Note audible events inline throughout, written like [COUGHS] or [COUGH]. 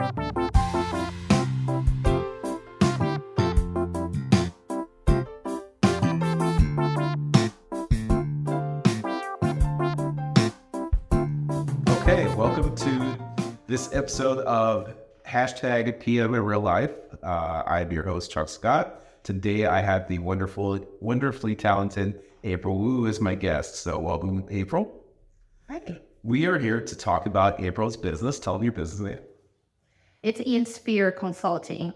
Okay, welcome to this episode of hashtag PM in real life. Uh, I'm your host, Chuck Scott. Today I have the wonderful, wonderfully talented April Wu as my guest. So welcome, April. Hi. We are here to talk about April's business. Tell me your business name. It's Insphere Consulting.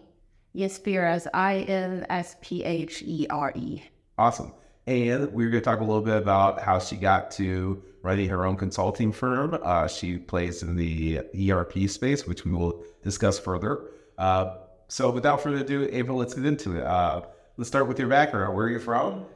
Insphere as I N S P H E R E. Awesome. And we're going to talk a little bit about how she got to running her own consulting firm. Uh, she plays in the ERP space, which we will discuss further. Uh, so, without further ado, April, let's get into it. Uh, let's start with your background. Where are you from?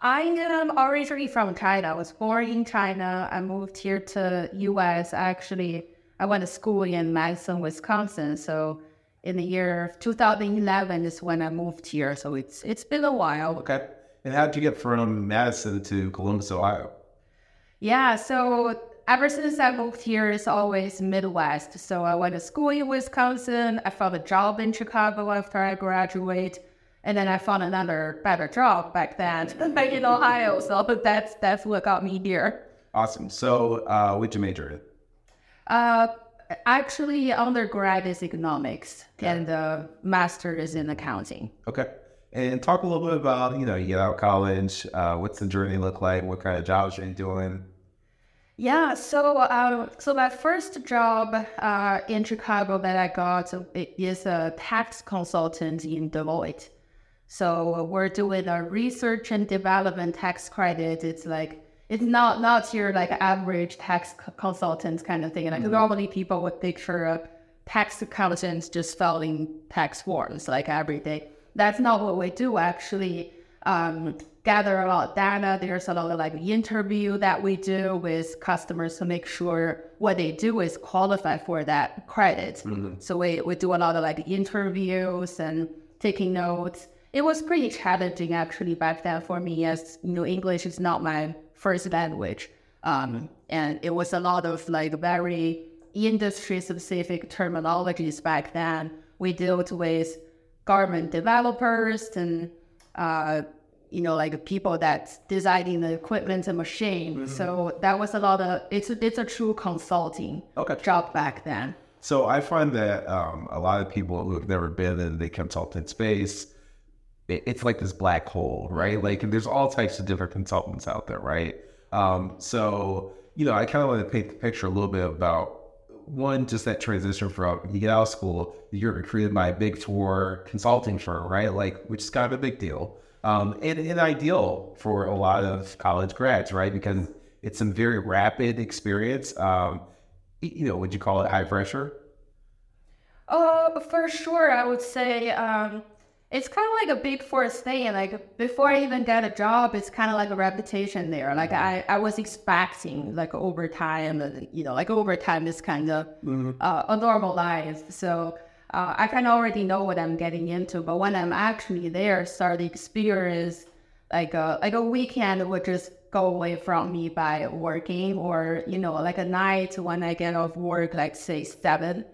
I am originally from China. I was born in China. I moved here to U.S. Actually, I went to school in Madison, Wisconsin. So, in the year 2011 is when I moved here. So it's it's been a while. Okay. And how did you get from Madison to Columbus, Ohio? Yeah, so ever since I moved here, it's always Midwest. So I went to school in Wisconsin. I found a job in Chicago after I graduate, and then I found another better job back then, [LAUGHS] back in Ohio. So that's that's what got me here. Awesome. So, uh, what'd you major in? Uh, actually, undergrad is economics, and uh, master is in accounting. Okay. And talk a little bit about, you know, you get out of college, uh, what's the journey look like? What kind of jobs are you doing? Yeah, so um, so my first job uh, in Chicago that I got is a tax consultant in Deloitte. So we're doing a research and development tax credit. It's like it's not not your like average tax consultant kind of thing. Like mm-hmm. normally people would picture a tax accountant just filing tax forms like every day. That's not what we do actually. Um, gather a lot of data. There's a lot of like interview that we do with customers to make sure what they do is qualify for that credit. Mm-hmm. So we, we do a lot of like interviews and taking notes. It was pretty challenging actually back then for me as you know English is not my first language. Um, and it was a lot of like very industry specific terminologies back then. We dealt with government developers and uh, you know, like people that's designing the equipment and machine. Mm-hmm. So that was a lot of it's a, it's a true consulting okay. job back then. So I find that um, a lot of people who have never been in the consultant space, it's like this black hole, right? Like there's all types of different consultants out there, right? Um, so you know, I kind of want to paint the picture a little bit about one, just that transition from you get out of school, you're recruited by a big four consulting firm, right? Like, which is kind of a big deal um, and, and ideal for a lot of college grads, right? Because it's some very rapid experience. Um, you know, would you call it high pressure? Oh, for sure. I would say um, it's kind of like a big fours thing. Like before I even got a job, it's kind of like a reputation there. Like I, I was expecting like overtime, and you know, like overtime is kind of mm-hmm. uh, a normal life. So uh, I can already know what I'm getting into. But when I'm actually there, start the experience, like a like a weekend would just go away from me by working, or you know, like a night when I get off work, like say seven,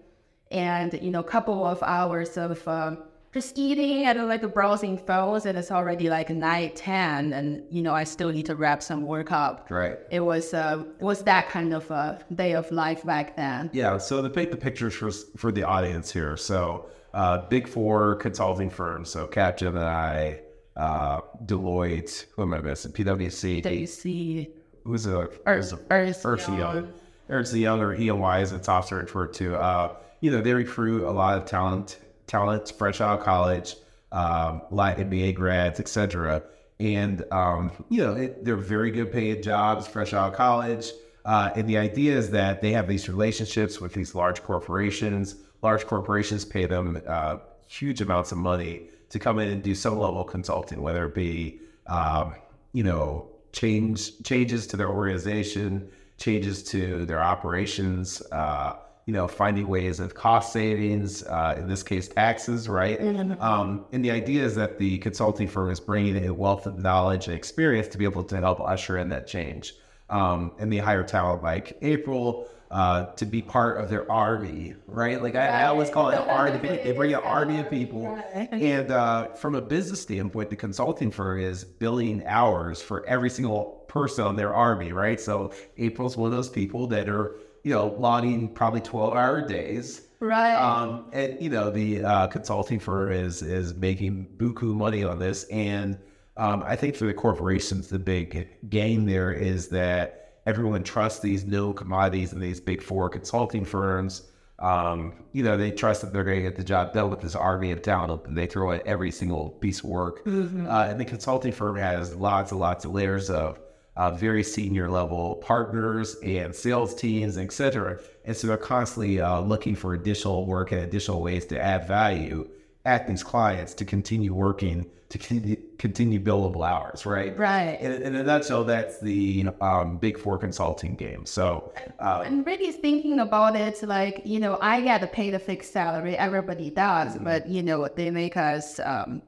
and you know, couple of hours of um, just eating and like browsing phones and it's already like night 10 and you know i still need to wrap some work up. Right. It was uh it was that kind of a day of life back then. Yeah so to paint the picture for for the audience here. So uh big four consulting firms so capgemini uh deloitte who am i missing? Pwc pwc who's a Ernst, Ernst, Ernst Young. Ernst Young or EY as it's often referred to. Uh, you know, they recruit a lot of talent talents fresh out of college, um, like MBA grads, etc. And um, you know, it, they're very good paid jobs, fresh out of college. Uh, and the idea is that they have these relationships with these large corporations. Large corporations pay them uh, huge amounts of money to come in and do some level of consulting, whether it be um, you know change changes to their organization, changes to their operations. Uh, you know, finding ways of cost savings, uh, in this case, taxes, right? Mm-hmm. Um, and the idea is that the consulting firm is bringing a wealth of knowledge and experience to be able to help usher in that change. Um, and they hire talent like April uh, to be part of their army, right? Like I, I always call it an army. They bring an army of people, and uh, from a business standpoint, the consulting firm is billing hours for every single person on their army, right? So April's one of those people that are you know logging probably twelve hour days. Right. Um, and you know the uh, consulting firm is is making buku money on this, and um, I think for the corporations, the big gain there is that everyone trusts these new commodities and these big four consulting firms. Um, you know, they trust that they're going to get the job done with this army of talent, and they throw at every single piece of work. Uh, and the consulting firm has lots and lots of layers of uh, very senior level partners and sales teams, et cetera. And so they're constantly uh, looking for additional work and additional ways to add value at these clients to continue working to continue, continue billable hours, right? Right. In, in a nutshell, that's the um, big four consulting game. So, uh, and really thinking about it, like, you know, I get to pay the fixed salary, everybody does, but, you know, they make us um,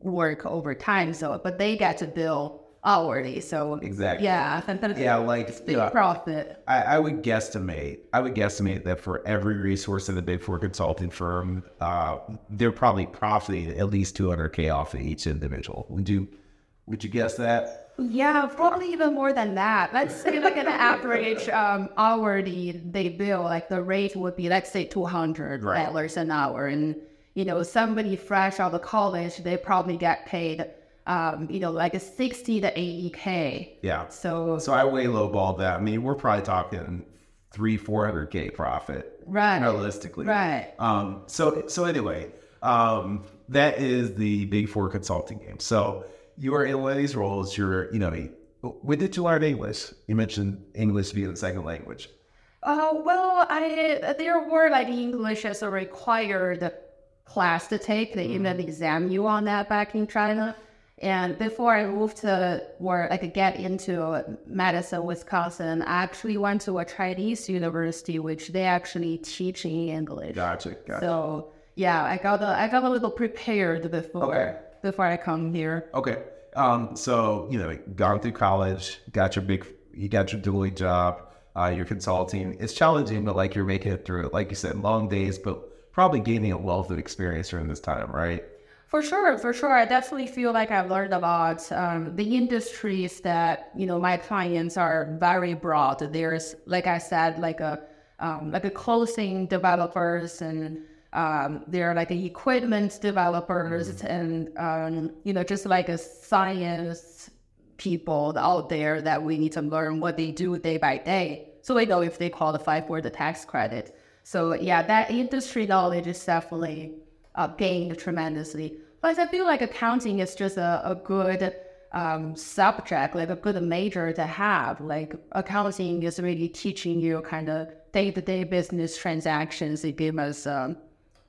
work overtime. So, but they get to bill hourly. So, Exactly. Yeah. yeah, like Big yeah, profit. I, I would guesstimate. I would guesstimate that for every resource in the big four consulting firm, uh, they're probably profiting at least 200k off of each individual. Would you? Would you guess that? Yeah, probably even more than that. Let's say like an average um, hourly they bill, like the rate would be let's say two hundred dollars an hour, and you know somebody fresh out of college they probably get paid, um, you know, like a sixty to eighty k. Yeah. So So I way lowballed that. I mean, we're probably talking three, four hundred k profit right, realistically. right, Um, so so anyway, um, that is the big four consulting game. So you are in one of these roles. You're you know, when did you learn English? You mentioned English being the second language. Uh, well, I there were like English as a required class to take. They even exam you on that back in China. And before I moved to where I could get into Madison, Wisconsin, I actually went to a Chinese university, which they actually teach in English. Gotcha. Gotcha. So yeah, I got a, I got a little prepared before Okay. before I come here. Okay. Um, so you know, gone through college, got your big, you got your Deloitte job, uh, you're consulting. It's challenging, but like you're making it through. Like you said, long days, but probably gaining a wealth of experience during this time, right? For sure, for sure. I definitely feel like I've learned a lot. Um, the industries that you know my clients are very broad. There's, like I said, like a um, like a clothing developers, and um, there are like equipment developers, and um, you know just like a science people out there that we need to learn what they do day by day, so we know if they qualify for the tax credit. So yeah, that industry knowledge is definitely uh, gained tremendously. But I feel like accounting is just a, a good um, subject, like a good major to have. Like accounting is really teaching you kind of day-to-day business transactions. It gives us um,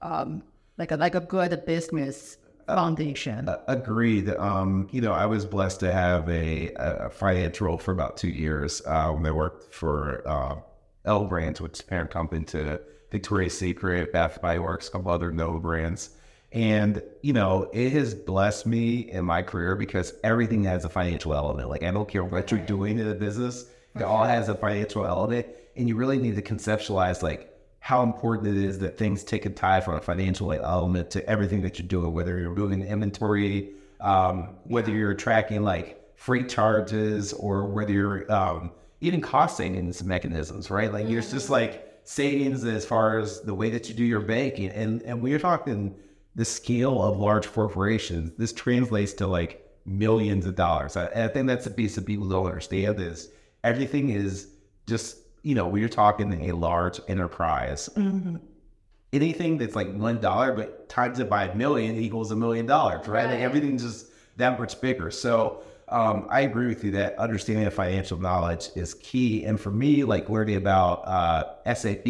um, like a like a good business foundation. Uh, agreed. Um, you know, I was blessed to have a, a finance role for about two years uh, when I worked for uh, L Brands, which is parent company to Victoria's Secret, Bath Body Works, a couple other notable brands. And, you know, it has blessed me in my career because everything has a financial element. Like, I don't care what you're doing in the business, it all has a financial element. And you really need to conceptualize, like, how important it is that things take a tie from a financial element to everything that you're doing, whether you're moving inventory, um, whether you're tracking like freight charges, or whether you're um, even cost savings mechanisms, right? Like, you're just like savings as far as the way that you do your banking. And, and when you're talking, the scale of large corporations, this translates to like millions of dollars. I, I think that's a piece that people don't understand is everything is just, you know, when you're talking a large enterprise, anything that's like one dollar, but times it by a million equals a million dollars, right? Like everything's just that much bigger. So um, I agree with you that understanding of financial knowledge is key. And for me, like learning about uh, SAP,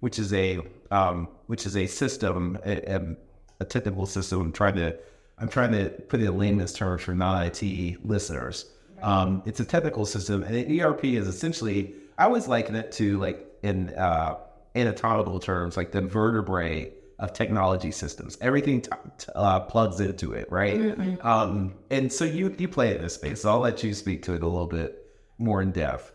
which is a um, which is a system, a, a- a technical system. I'm trying to I'm trying to put it in layman's terms for non-IT listeners. Um, it's a technical system, and an ERP is essentially I always liken it to like in uh, anatomical terms, like the vertebrae of technology systems. Everything t- t- uh, plugs into it, right? Um, and so you you play in this space. So I'll let you speak to it a little bit more in depth.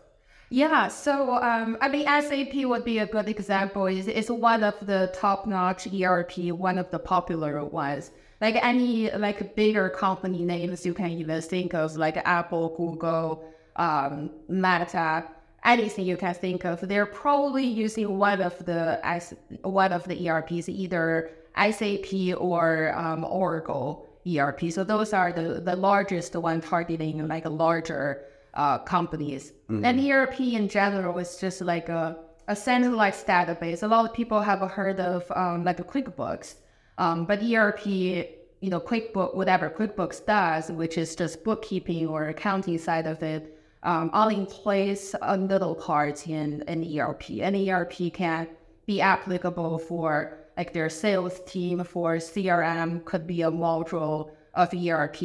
Yeah, so um, I mean, SAP would be a good example. It's, it's one of the top-notch ERP, one of the popular ones. Like any like bigger company names you can even think of, like Apple, Google, um, Meta, anything you can think of. They're probably using one of the one of the ERPs, either SAP or um, Oracle ERP. So those are the the largest one targeting like a larger uh, companies. Mm-hmm. And ERP in general is just like a, a centralized database. A lot of people have heard of um, like QuickBooks, um, but ERP, you know, QuickBook, whatever QuickBooks does, which is just bookkeeping or accounting side of it, um, all in place a little part in an ERP. An ERP can be applicable for like their sales team, for CRM, could be a module of ERP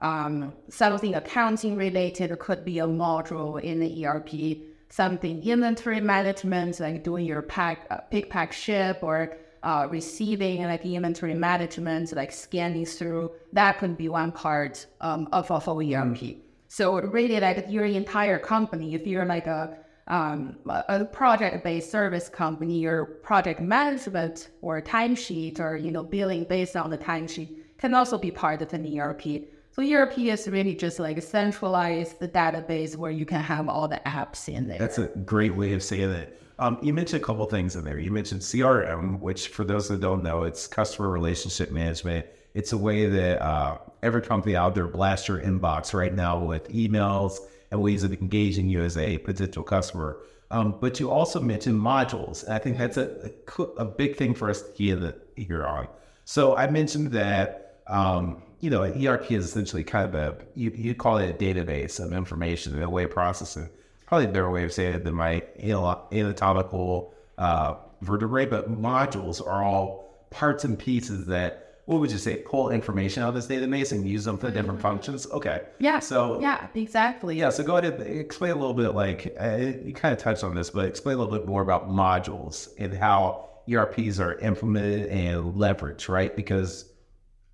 um, something accounting related could be a module in the ERP. Something inventory management, like doing your pack, uh, pick, pack, ship, or uh, receiving like inventory management, like scanning through. That could be one part um, of a full ERP. So really, like your entire company, if you're like a um, a project-based service company, your project management or timesheet or you know billing based on the timesheet can also be part of an ERP. So ERP is really just like a centralized database where you can have all the apps in there. That's a great way of saying it. Um, you mentioned a couple things in there. You mentioned CRM, which for those that don't know, it's customer relationship management. It's a way that uh, every company out there blasts your inbox right now with emails and ways of engaging you as a potential customer. Um, but you also mentioned modules. And I think that's a, a, a big thing for us to hear here on. So I mentioned that um, you know, an ERP is essentially kind of a, you, you call it a database of information, a way of processing. Probably a better way of saying it than my anatomical uh, vertebrae, but modules are all parts and pieces that, what would you say, pull information out of this database and use them for different mm-hmm. functions? Okay. Yeah. So, yeah, exactly. Yeah. So go ahead and explain a little bit, like, uh, you kind of touched on this, but explain a little bit more about modules and how ERPs are implemented and leveraged, right? Because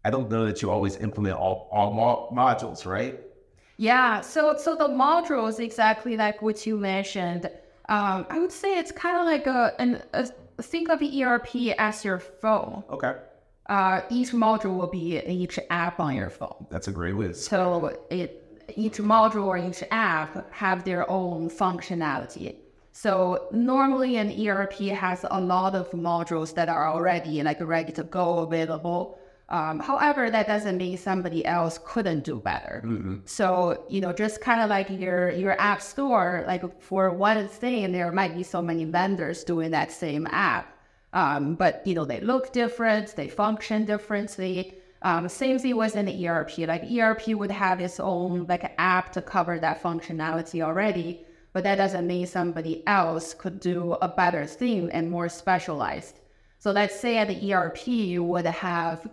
I don't know that you always implement all, all mo- modules, right? Yeah. So so the modules exactly like what you mentioned. Um, I would say it's kind of like a, an, a think of ERP as your phone. Okay. Uh, each module will be each app on your phone. That's a great way. So it each module or each app have their own functionality. So normally an ERP has a lot of modules that are already like ready to go available. Um, however, that doesn't mean somebody else couldn't do better. Mm-hmm. So you know, just kind of like your your app store, like for one thing, there might be so many vendors doing that same app, um, but you know they look different, they function differently. Um, same thing with an ERP. Like ERP would have its own like app to cover that functionality already, but that doesn't mean somebody else could do a better thing and more specialized. So let's say at the ERP you would have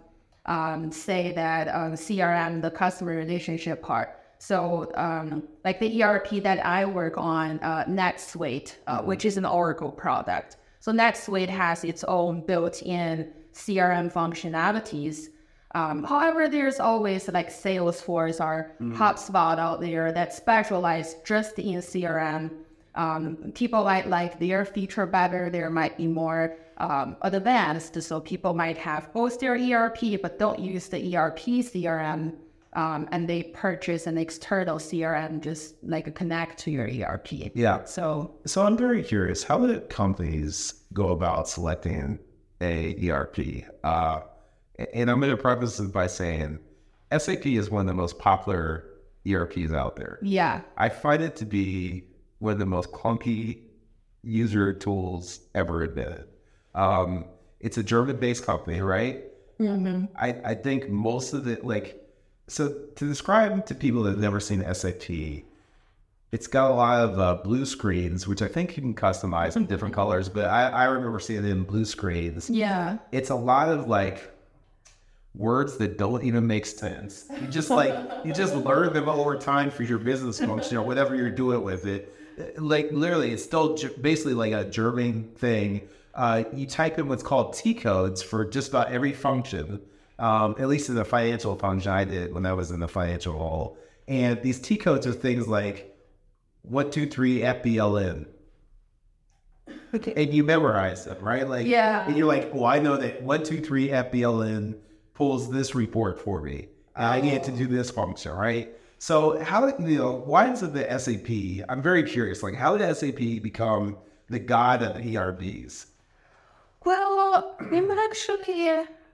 um, say that um, CRM, the customer relationship part. So, um, like the ERP that I work on, uh, NetSuite, uh, mm-hmm. which is an Oracle product. So NetSuite has its own built-in CRM functionalities. Um, however, there's always like Salesforce or mm-hmm. HubSpot out there that specialize just in CRM. Um, people might like their feature better. There might be more um, advanced. So people might have both their ERP, but don't use the ERP CRM. Um, and they purchase an external CRM just like a connect to your ERP. Yeah. So, so I'm very curious. How do companies go about selecting a ERP? Uh, and I'm going to preface this by saying SAP is one of the most popular ERPs out there. Yeah. I find it to be one of the most clunky user tools ever invented. Um, it's a German-based company, right? Mm-hmm. I, I think most of the like so to describe to people that have never seen SAP, it's got a lot of uh, blue screens, which I think you can customize in different colors. But I, I remember seeing it in blue screens. Yeah, it's a lot of like words that don't even make sense. You just like [LAUGHS] you just learn them over time for your business function or whatever you're doing with it. Like literally, it's still basically like a German thing uh, you type in what's called T codes for just about every function, um, at least in the financial function I did when I was in the financial role. And these T codes are things like one, two, three, FBLN. And you memorize them, right? Like, Yeah. And you're like, well, I know that one, two, three, FBLN pulls this report for me. And I get to do this function, right? So how did you know why is it the SAP? I'm very curious. Like, how did SAP become the god of ERPs? Well, I'm actually,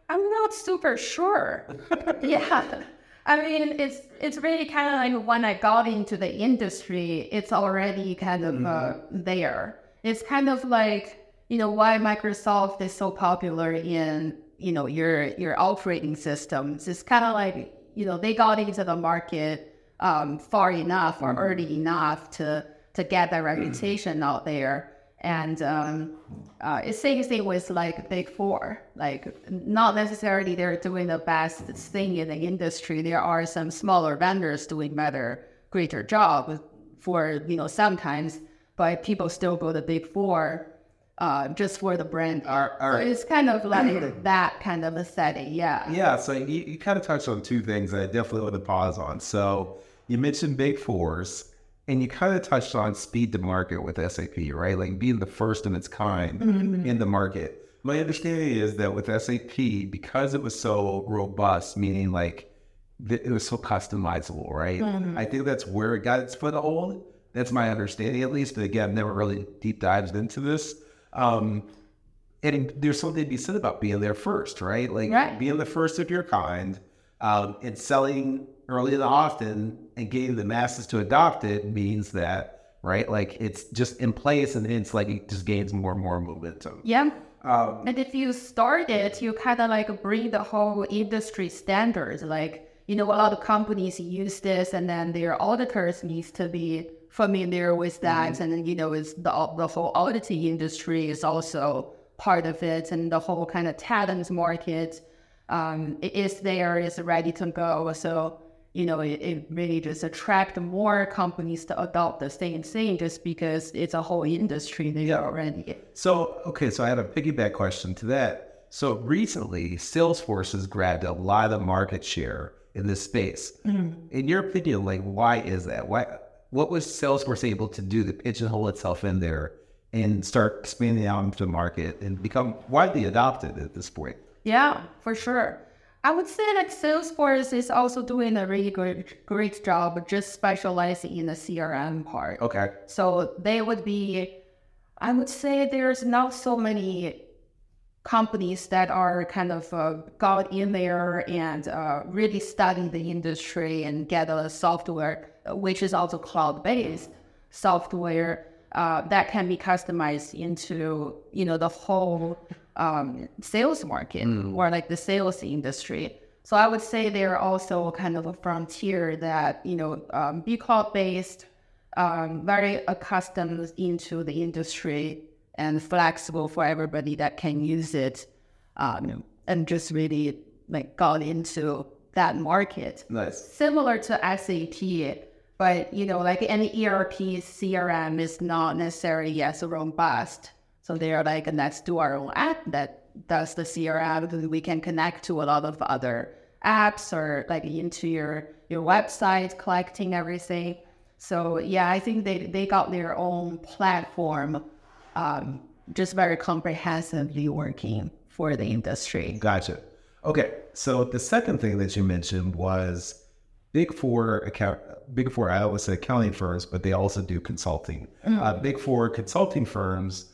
I'm not super sure. [LAUGHS] yeah. I mean, it's it's really kind of like when I got into the industry, it's already kind of uh, there. It's kind of like you know why Microsoft is so popular in you know your your operating systems. It's kind of like you know they got into the market um, far enough or early enough to to get that reputation out there. And um, uh, it's same thing with like big four. Like not necessarily they're doing the best thing in the industry. There are some smaller vendors doing better, greater job for you know sometimes, but people still go to big four uh, just for the brand. All right. So it's kind of like [CLEARS THROAT] that kind of a setting. Yeah. Yeah, so you, you kind of touched on two things that I definitely want to pause on. So you mentioned big fours, and you kind of touched on speed to market with SAP, right? Like being the first in its kind in the market. My understanding is that with SAP, because it was so robust, meaning like it was so customizable, right? I think that's where it got its foothold. That's my understanding, at least. But again, I've never really deep dived into this. Um, and there's something to be said about being there first, right? Like Right. being the first of your kind um, and selling early and often and getting the masses to adopt it means that, right? Like it's just in place and it's like it just gains more and more momentum. Yeah. Um, And if you start it, you kind of like bring the whole industry standards. Like, you know, a lot of companies use this and then their auditors needs to be familiar with that. And then, you know, it's the, the whole auditing industry is also part of it. And the whole kind of talent market um, is there, is ready to go. So, you know, it, it really just attract more companies to adopt the same thing just because it's a whole industry there already. So, okay, so I had a piggyback question to that. So recently, Salesforce has grabbed a lot of market share in this space. Mm-hmm. In your opinion, like why is that? Why? What was Salesforce able to do to pigeonhole itself in there and start expanding out into the market and become widely adopted at this point? Yeah, for sure. I would say that Salesforce is also doing a really great, great job just specializing in the CRM part. Okay. So they would be, I would say there's not so many companies that are kind of uh, got in there and uh, really study the industry and get a software, which is also cloud-based software uh, that can be customized into, you know, the whole um, sales market or like the sales industry. So I would say they're also kind of a frontier that, you know, um, be cloud-based, um, very accustomed into the industry and flexible for everybody that can use it, um, and just really like got into that market. Nice. Similar to SAP, but you know, like any ERP CRM is not necessarily as robust. So they're like, let's do our own app that does the CRM. because We can connect to a lot of other apps or like into your your website, collecting everything. So yeah, I think they they got their own platform, um, just very comprehensively working for the industry. Gotcha. Okay, so the second thing that you mentioned was big four account. Big four, I always say accounting firms, but they also do consulting. Uh, big four consulting firms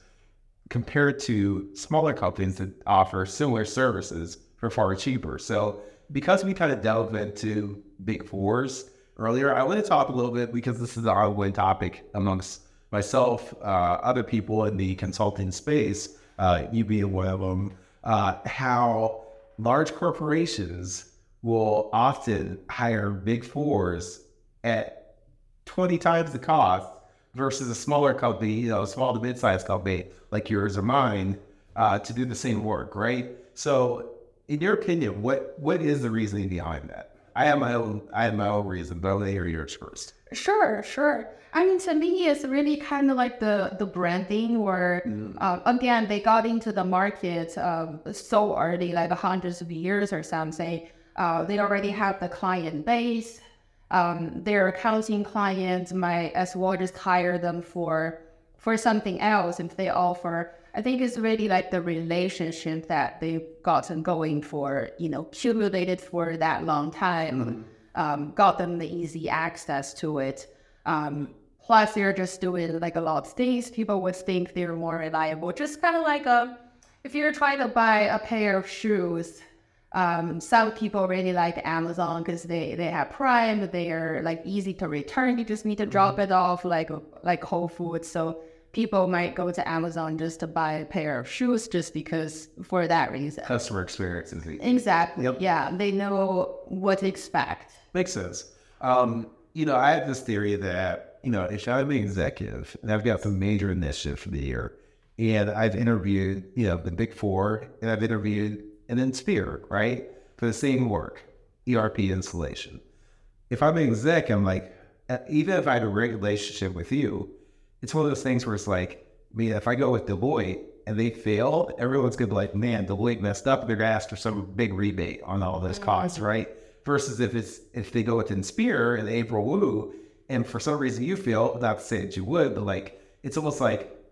compared to smaller companies that offer similar services for far cheaper. So because we kind of delve into big fours earlier, I want to talk a little bit because this is an ongoing topic amongst myself, uh, other people in the consulting space, uh, you being one of them, uh, how large corporations will often hire big fours at 20 times the cost versus a smaller company, you know, a small to mid-sized company like yours or mine, uh, to do the same work, right? So, in your opinion, what what is the reasoning behind that? I have my own I have my own reason, but I want to hear yours first. Sure, sure. I mean, to me, it's really kind of like the the branding, where uh, again they got into the market um, so early, like hundreds of years or something. Uh, they already have the client base. Um, their accounting clients might as well just hire them for for something else if they offer. I think it's really like the relationship that they've gotten going for, you know, accumulated for that long time, um, got them the easy access to it. Um, plus, they're just doing like a lot of things. People would think they're more reliable. Just kind of like a, if you're trying to buy a pair of shoes, um, some people really like Amazon because they, they have Prime. They are like easy to return. You just need to drop it off like like Whole Foods. So people might go to Amazon just to buy a pair of shoes just because for that reason. Customer experience Exactly. Yep. Yeah, they know what to expect. Makes sense. Um, you know, I have this theory that, you know, if I'm an executive and I've got some major initiative for the year and I've interviewed, you know, the big four and I've interviewed an Insphere, right? For the same work, ERP installation. If I'm an exec, I'm like, uh, even if I have a relationship with you, it's one of those things where it's like, I mean, if I go with Deloitte and they fail, everyone's gonna be like, man, Deloitte messed up. They're gonna ask for some big rebate on all those costs, right? Versus if it's if they go with Insphere and April Wu, and for some reason you fail, not to say that you would, but like it's almost like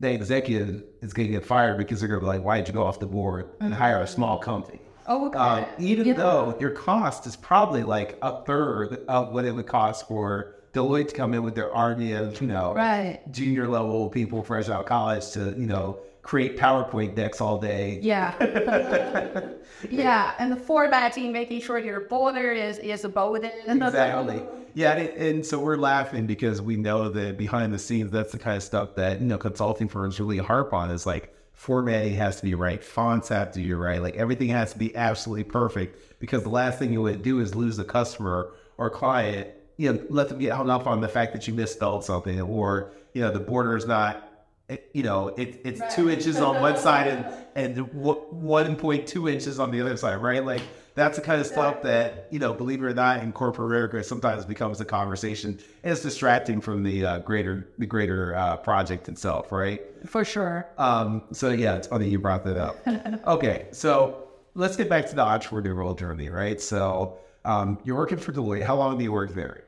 the executive is gonna get fired because they're gonna be like, why did you go off the board and hire a small company? Oh, okay. Um, even Yeah. though your cost is probably like a third of what it would cost for Deloitte to come in with their army of, you know, Right. junior level people fresh out of college to, you know, create PowerPoint decks all day. Yeah. [LAUGHS] yeah, and the formatting, making sure your border is is a bolded. Exactly. Yeah, and, and so we're laughing because we know that behind the scenes, that's the kind of stuff that you know consulting firms really harp on. Is like formatting has to be right, fonts have to be right, like everything has to be absolutely perfect. Because the last thing you would do is lose a customer or client. You know, let them get hung up on the fact that you misspelled something, or you know, the border is not. It, you know, it, it's two inches on one [LAUGHS] side and and one point two inches on the other side, right? Like that's the kind of stuff that you know, believe it or not, in corporate America sometimes becomes a conversation. And it's distracting from the uh, greater the greater uh, project itself, right? For sure. Um, so yeah, it's funny you brought that up. [LAUGHS] okay, so let's get back to the entrepreneurial journey, right? So um, you're working for Deloitte. How long do you work there?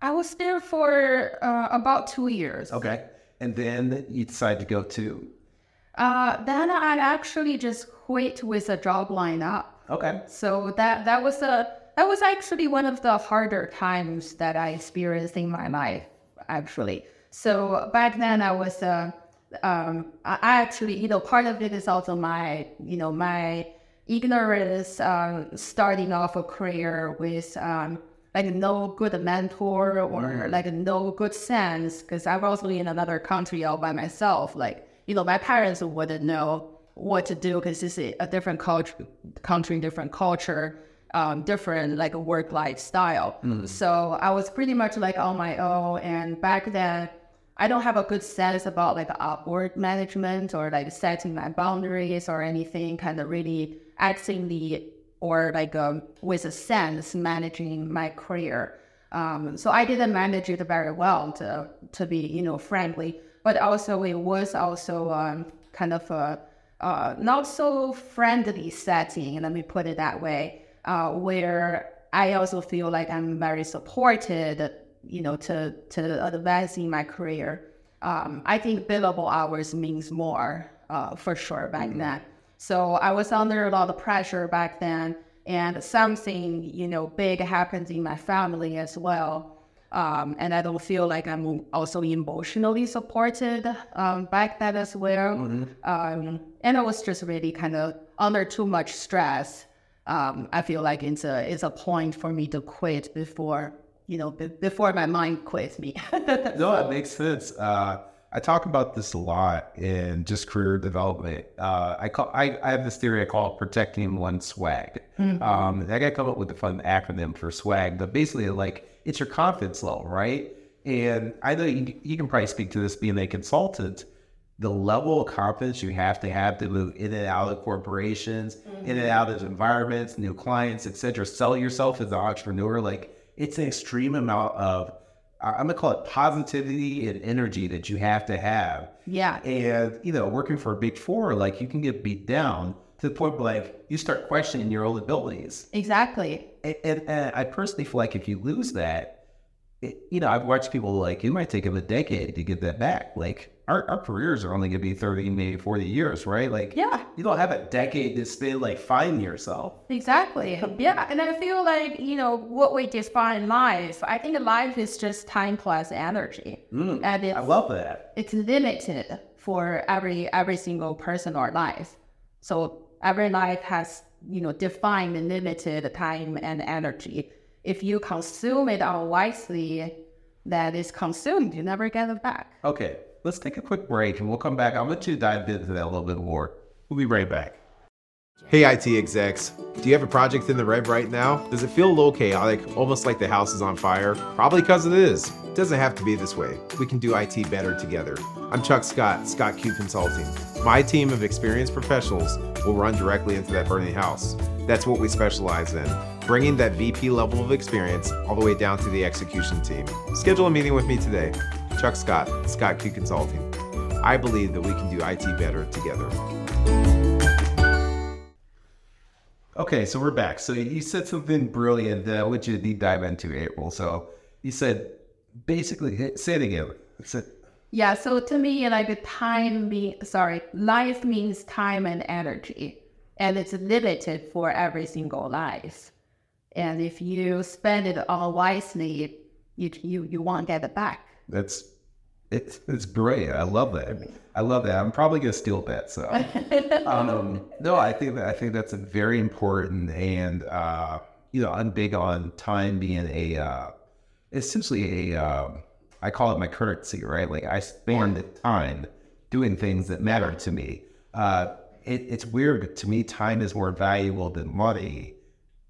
I was there for uh, about two years. Okay, and then you decide to go to. Uh, then I actually just quit with a job lineup. Okay. So that that was a that was actually one of the harder times that I experienced in my life, actually. So back then I was uh, um, I actually you know part of it is also my you know my ignorance um, starting off a career with um, like no good mentor or like no good sense because I was in another country all by myself. Like you know my parents wouldn't know what to do because it's a different culture, country, different culture, um, different like a work lifestyle. So I was pretty much like on my own. And back then, I don't have a good sense about like upward management or like setting my boundaries or anything. Kind of really actively or like um, with a sense managing my career. Um, so I didn't manage it very well, to to be you know frankly. But also it was also um, kind of a uh, not so friendly setting, let me put it that way, uh, where I also feel like I'm very supported, you know, to, to advancing my career. Um, I think billable hours means more uh, for sure back then. So I was under a lot of pressure back then, and something, you know, big happened in my family as well. Um, and I don't feel like I'm also emotionally supported um, back then as well. Um, and I was just really kind of under too much stress. Um, I feel like it's a it's a point for me to quit before you know be, before my mind quits me. [LAUGHS] No, it makes sense. Uh, I talk about this a lot in just career development. Uh, I call I, I have this theory I call protecting one swag. Um, I got to come up with a fun acronym for swag, but basically, like it's your confidence level, right? And I know you, you can probably speak to this being a consultant. The level of confidence you have to have to move in and out of corporations, in and mm-hmm. out of environments, new clients, etc. Sell yourself as an entrepreneur, like it's an extreme amount of I'm gonna call it positivity and energy that you have to have. yeah, And you know, working for a big four, like you can get beat down to the point where like you start questioning your own abilities. Exactly. And, and, and I personally feel like if you lose that, it, you know, I've watched people like it might take them a decade to get that back. Like our, our careers are only going to be 30, maybe 40 years, right? Like, Yeah. Ah, you don't have a decade to spend like finding yourself. Exactly. [LAUGHS] Yeah. And I feel like, you know, what we define life, I think life is just time plus energy. Mm, and I love that. it's limited for every every single person or life. So every life has, you know, defined and limited time and energy. If you consume it unwisely, that is consumed, you never get it back. Okay, let's take a quick break and we'll come back. I'm going to dive into that a little bit more. We'll be right back. Hey IT execs, do you have a project in the red right now? Does it feel a little chaotic, almost like the house is on fire? Probably because it is. It doesn't have to be this way. We can do IT better together. I'm Chuck Scott, Scott Q Consulting. My team of experienced professionals will run directly into that burning house. That's what we specialize in, bringing that VP level of experience all the way down to the execution team. Schedule a meeting with me today. Chuck Scott, Scott Q Consulting. I believe that we can do IT better together. Okay, so we're back. So you said something brilliant that I want you to deep dive into, April. So you said basically, say it again. Say- Yeah, so to me, like the time be sorry, life means time and energy, and it's limited for every single life. And if you spend it unwisely, you you you won't get it back. That's it's it's brilliant. I love that. I love that. I'm probably gonna steal that. So [LAUGHS] um, no, I think that I think that's a very important and uh, you know I'm big on time being a uh, essentially a um, I call it my currency, right? Like I spend the time doing things that matter to me. Uh, it, it's weird to me. Time is more valuable than money.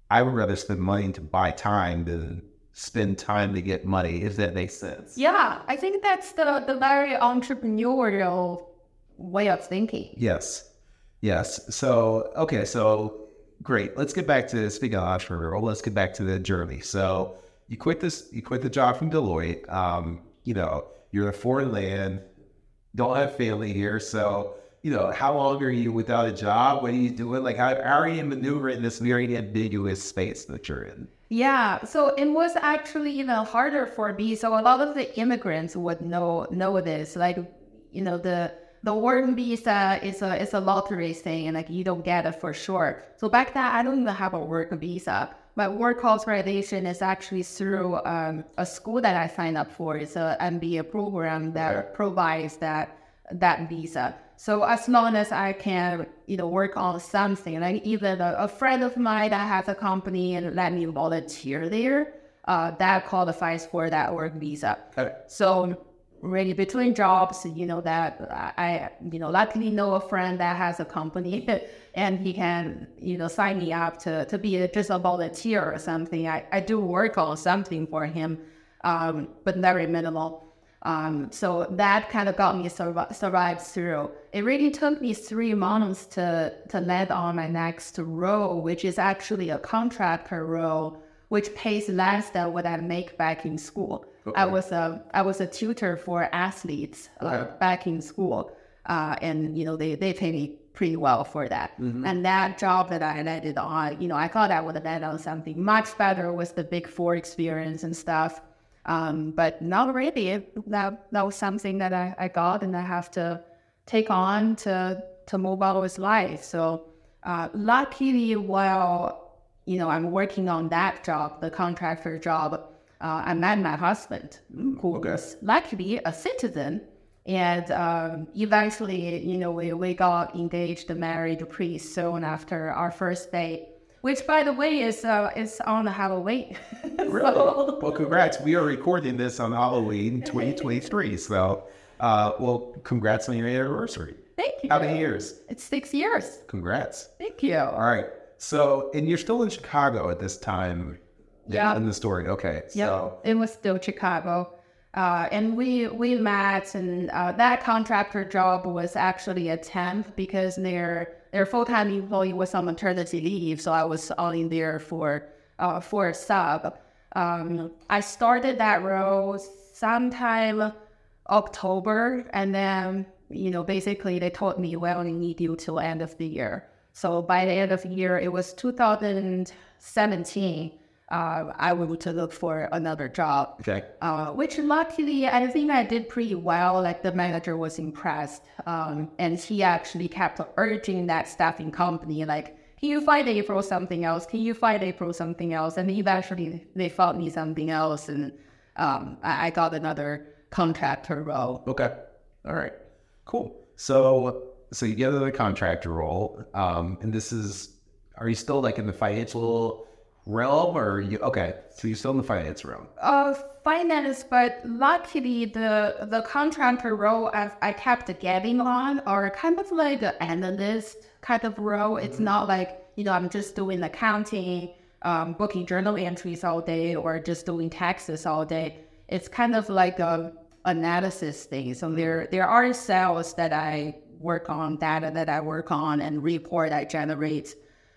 I would rather spend money to buy time than spend time to get money. If that makes sense. Yeah, I think that's the the very entrepreneurial way of thinking. Yes. Yes. So, okay. So, great. Let's get back to speaking of entrepreneurial. Let's get back to the journey. So, you quit this, you quit the job from Deloitte. Um, you know, you're in a foreign land, don't have family here. So, you know, how long are you without a job? What are you doing? Like, how, how are you maneuvering this very ambiguous space that you're in? Yeah, so it was actually even harder for me. So a lot of the immigrants would know know this. Like, you know, the the work visa is a is a lottery thing, and like you don't get it for sure. So back then, I don't even have a work visa. My work authorization is actually through um, a school that I signed up for. It's a MBA program that provides that that visa. So as long as I can, you know, work on something, like even a, a friend of mine that has a company and let me volunteer there, uh, that qualifies for that work visa. Okay. So really between jobs, you know, that I, you know, luckily know a friend that has a company [LAUGHS] and he can, you know, sign me up to, to be a, just a volunteer or something. I, I do work on something for him, um, but very minimal. Um, so that kind of got me survi- survived through. It really took me three months to to land on my next role, which is actually a contractor role, which pays less than what I make back in school. I was a I was a tutor for athletes uh, Okay. back in school, uh, and you know they they pay me pretty well for that. And that job that I landed on, you know, I thought I would have landed on something much better with the Big Four experience and stuff. Um, but not really. That that was something that I, I got and I have to take on to to move on with life. So uh, luckily, while you know I'm working on that job, the contractor job, uh, I met my husband, who okay. was luckily a citizen. And um, eventually, you know, we, we got engaged married pretty soon after our first date, which, by the way, is uh, is on Halloween. [LAUGHS] Really? So- Well, congrats. We are recording this on Halloween 2023. So, uh, well, congrats on your anniversary. Thank you. How many years? It's six years. Congrats. Thank you. All right. So, and you're still in Chicago at this time. Yeah. In the story. Okay. Yeah. So, It was still Chicago. Uh, and we we met, and uh, that contractor job was actually a temp because their their full time employee was on maternity leave, so I was only there for uh, for a sub. Um, I started that role sometime October, and then you know basically they told me we only need you till end of the year. So by the end of the year, it was 2017. Uh, I went to look for another job. Okay. Uh, which luckily I think I did pretty well. Like the manager was impressed, um, and he actually kept urging that staffing company, like, "Can you find April something else? Can you find April something else?" And eventually they found me something else, and um, I, I got another contractor role. Okay. All right. Cool. So so you get the contractor role, um, and this is are you still like in the financial realm or you okay? So you're still in the finance realm. Uh, finance, but luckily the the contractor role I, I kept getting on are kind of like an analyst kind of role. It's not like you know I'm just doing accounting, um, booking journal entries all day, or just doing taxes all day. It's kind of like a analysis thing. So there there are cells that I work on, data that I work on, and report I generate.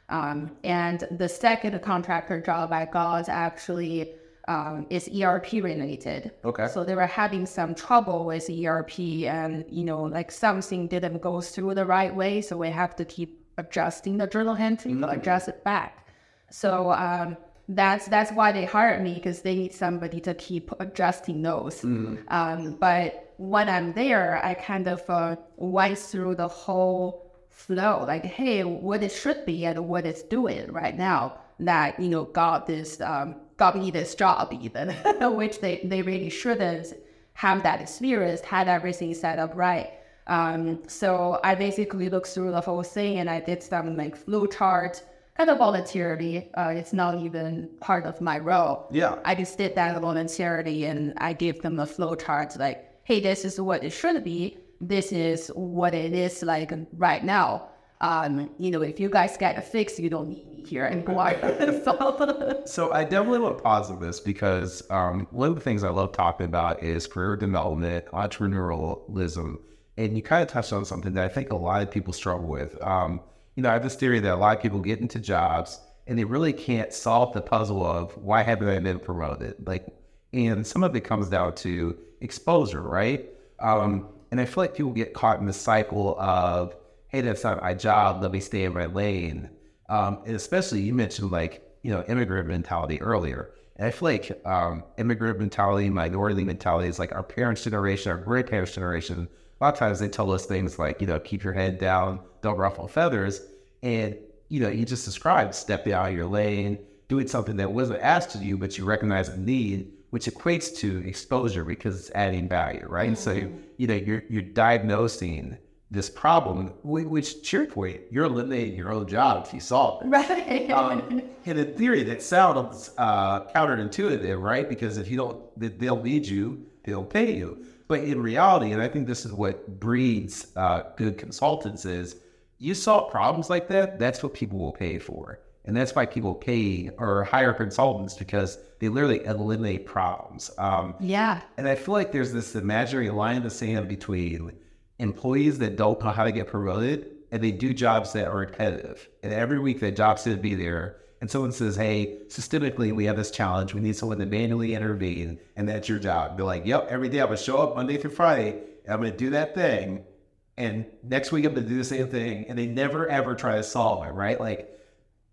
Um, and the second contractor job I got actually um, is ERP related. Okay. So they were having some trouble with ERP, and you know, like something didn't go through the right way, so we have to keep adjusting the journal entry, to adjust it back. So um, that's that's why they hired me because they need somebody to keep adjusting those. Um, but when I'm there, I kind of uh, went through the whole flow, like, hey, what it should be and what it's doing right now that, you know, got this, um, got me this job even, [LAUGHS] which they, they really shouldn't have that experience, had everything set up right. Um, so I basically looked through the whole thing and I did some like flow chart, kind of voluntarily. Uh, it's not even part of my role. Yeah. I just did that voluntarily and I gave them a flow chart like, hey, this is what it should be. This is what it is like right now. Um, you know, if you guys get a fix, you don't need me here anymore. [LAUGHS] [LAUGHS] so, So I definitely want to pause on this because um, one of the things I love talking about is career development, entrepreneurialism, and you kind of touched on something that I think a lot of people struggle with. Um, you know, I have this theory that a lot of people get into jobs and they really can't solve the puzzle of why haven't I been promoted? Like, and some of it comes down to exposure, right? Um, and I feel like people get caught in the cycle of, hey, that's not my job. Let me stay in my lane. Um, and especially you mentioned like, you know, immigrant mentality earlier. And I feel like um, immigrant mentality, minority mentality is like our parents' generation, our grandparents' generation. A lot of times they tell us things like, you know, keep your head down, don't ruffle feathers. And, you know, you just described stepping out of your lane, doing something that wasn't asked of you, but you recognize a need, which equates to exposure because it's adding value, right? And so, you know, you're, you're diagnosing this problem, whi- which point, you're eliminating your own job if you solve it. right. Um, and in theory, that sounds uh, counterintuitive, right? Because if you don't, they- they'll need you, they'll pay you. But in reality, and I think this is what breeds uh, good consultants is you solve problems like that. That's what people will pay for, and that's why people pay or hire consultants because they literally eliminate problems. Um, yeah. and I feel like there's this imaginary line in the sand between employees that don't know how to get promoted and they do jobs that are repetitive. And every week that job's going to be there. And someone says, hey, systemically, we have this challenge. We need someone to manually intervene. And that's your job. They're like, yep, every day I'm going to show up Monday through Friday. And I'm going to do that thing. And next week I'm going to do the same thing. And they never, ever try to solve it, right? Like,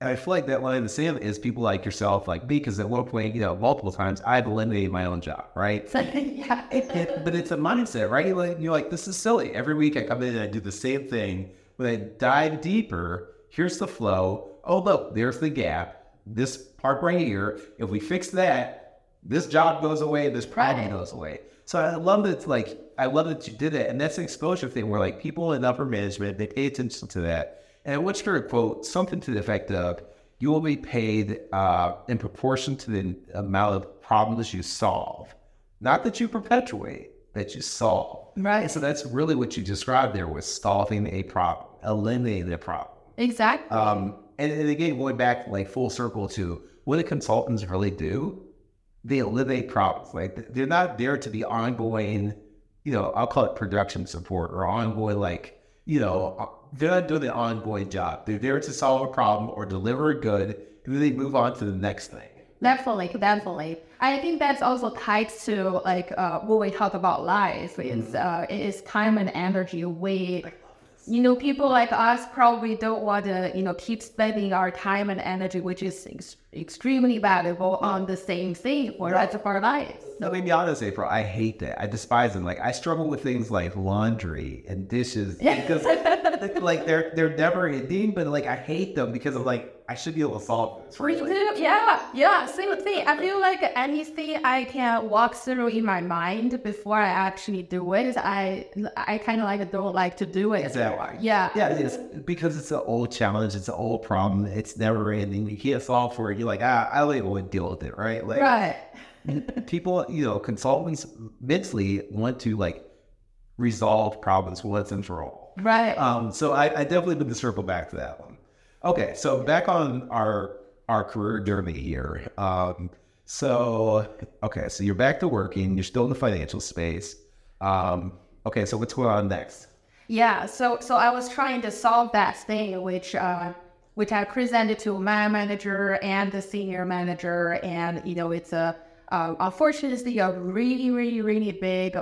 and I feel like that line in the sand is people like yourself, like me, because at one point, you know, multiple times I've eliminated my own job, right? [LAUGHS] yeah. [LAUGHS] It- but it's a mindset, right? You're like, you're like, this is silly. Every week I come in and I do the same thing. When I dive deeper, here's the flow. Oh, look, there's the gap. This part right here. If we fix that, this job goes away, this problem goes away. So I love that, like, I love that you did it. And that's an exposure thing where, like, people in upper management, they pay attention to that. And you to quote something to the effect of, you will be paid uh, in proportion to the amount of problems you solve. Not that you perpetuate, that you solve. Right. And so that's really what you described there was solving a problem, eliminating a problem. Exactly. Um, and, and again, going back like full circle to what do consultants really do? They eliminate problems. Like they're not there to be ongoing, you know, I'll call it production support or ongoing, like, you know, they're not doing an ongoing job. They're there to solve a problem or deliver a good, and then they move on to the next thing. Definitely, definitely. I think that's also tied to like uh, when we talk about life. Is uh, it is time and energy we you know, people like us probably don't want to, you know, keep spending our time and energy, which is ex- extremely valuable, on the same thing for the rest of our lives. No, to be honest, April, I hate that. I despise them. Like I struggle with things like laundry and dishes because like they're they're never ending, but like I hate them because I'm like I should be able to solve this. Me too. Yeah, yeah, same thing. I feel like anything I can walk through in my mind before I actually do it, I I kind of like don't like to do it. Exactly. Yeah. Yeah, it's because it's an old challenge. It's an old problem. It's never ending. You can't solve for it. You're like, ah, I don't even want to deal with it, right? Like, Right. people, you know, consultants mentally want to like resolve problems once and for all. Right. Um, so I, I definitely need to circle back to that one. Okay, so back on our our career journey here. Um, so okay, so you're back to working. You're still in the financial space. Um, okay, so what's going on next? Yeah, so so I was trying to solve that thing, which uh, which I presented to my manager and the senior manager, and you know it's a uh, unfortunately a really really really big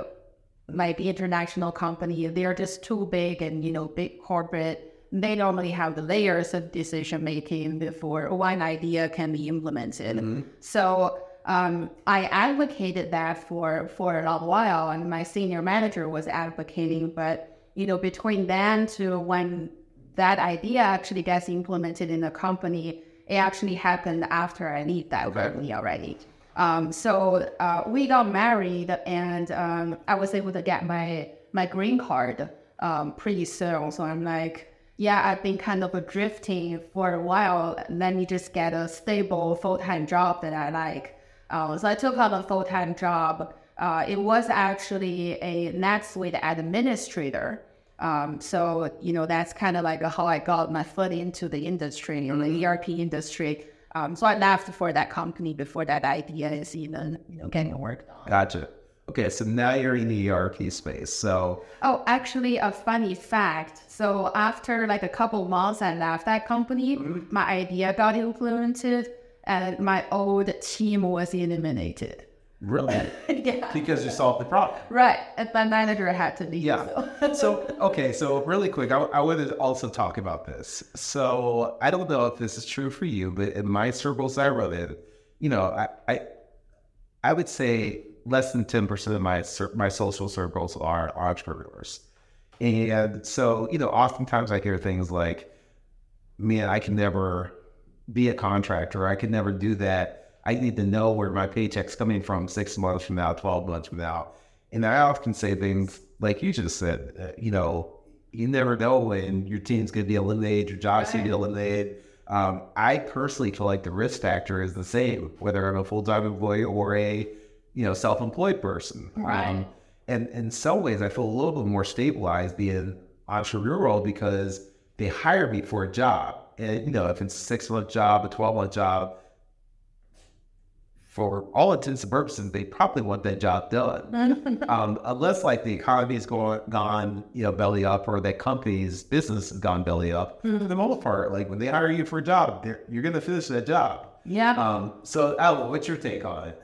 like international company. They're just too big, and you know big corporate. They normally have the layers of decision making before one idea can be implemented. So um, I advocated that for for a long while, and my senior manager was advocating. But you know, between then to when that idea actually gets implemented in the company, it actually happened after I leave that Okay. company already. Um, so uh, we got married, and um, I was able to get my my green card um, pretty soon. So I'm like, yeah, I've been kind of drifting for a while. Let me just get a stable full time job that I like. Uh, so I took on a full time job. Uh, it was actually a NetSuite administrator. Um, so you know that's kind of like how I got my foot into the industry, in the ERP industry. Um, so I left for that company before that idea is even you know getting worked on. Gotcha. Okay, so now you're in the ERP space. So Oh, actually, a funny fact. So after like a couple months, I left that company. Mm-hmm. My idea got implemented, and my old team was eliminated. really, [LAUGHS] yeah. because you solved the problem. Right, and my manager had to leave. Yeah. so- [LAUGHS] So okay, so really quick, I, I want to also talk about this. So I don't know if this is true for you, but in my circles I run in, you know, I I, I would say less than ten percent of my my social circles are entrepreneurs, and so you know, oftentimes I hear things like, "Man, I can never be a contractor. I can never do that. I need to know where my paycheck's coming from six months from now, 12 months from now. And I often say things like you just said, uh, you know, you never know when your team's going to be eliminated, your job's going to be eliminated. Um, I personally feel like the risk factor is the same, whether I'm a full time employee or a, you know, self employed person. Right. Um, and in some ways, I feel a little bit more stabilized being entrepreneurial because they hire me for a job. And, you know, if it's a six month job, a 12 month job, for all intents and purposes, they probably want that job done. [LAUGHS] um, unless like the economy's going gone, you know, belly up, or that company's business has gone belly up. For the most part, like when they hire you for a job, you're going to finish that job. yeah. Um, so, Alva, what's your take on it?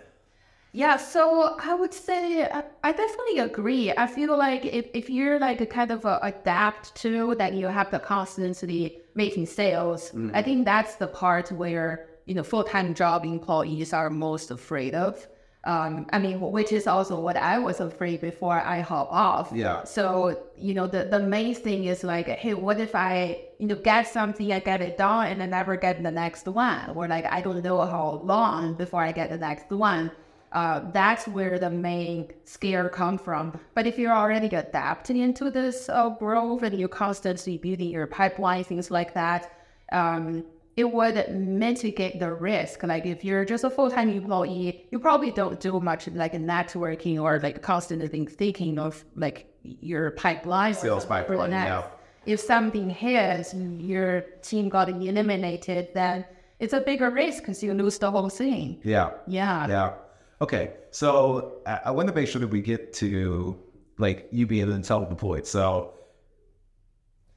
Yeah, so I would say I, I definitely agree. I feel like if, if you're like a kind of a adapt to that you have the constantly making sales, mm-hmm. I think that's the part where you know full time job employees are most afraid of. Um, I mean, which is also what I was afraid before I hop off. Yeah. So you know the the main thing is like, hey, what if I you know get something, I get it done, and I never get the next one, or like I don't know how long before I get the next one uh, that's where the main scare come from. But if you're already adapting into this uh, growth and you're constantly building your pipeline, things like that, um, it would mitigate the risk. Like if you're just a full-time employee, you probably don't do much like networking or like constantly thinking of like your pipeline. Sales something for the pipeline, yeah. If something hits your team got eliminated, then it's a bigger risk because you lose the whole thing. Yeah. Yeah. Yeah. Okay. So I, I want to make sure that we get to like you being self-employed. So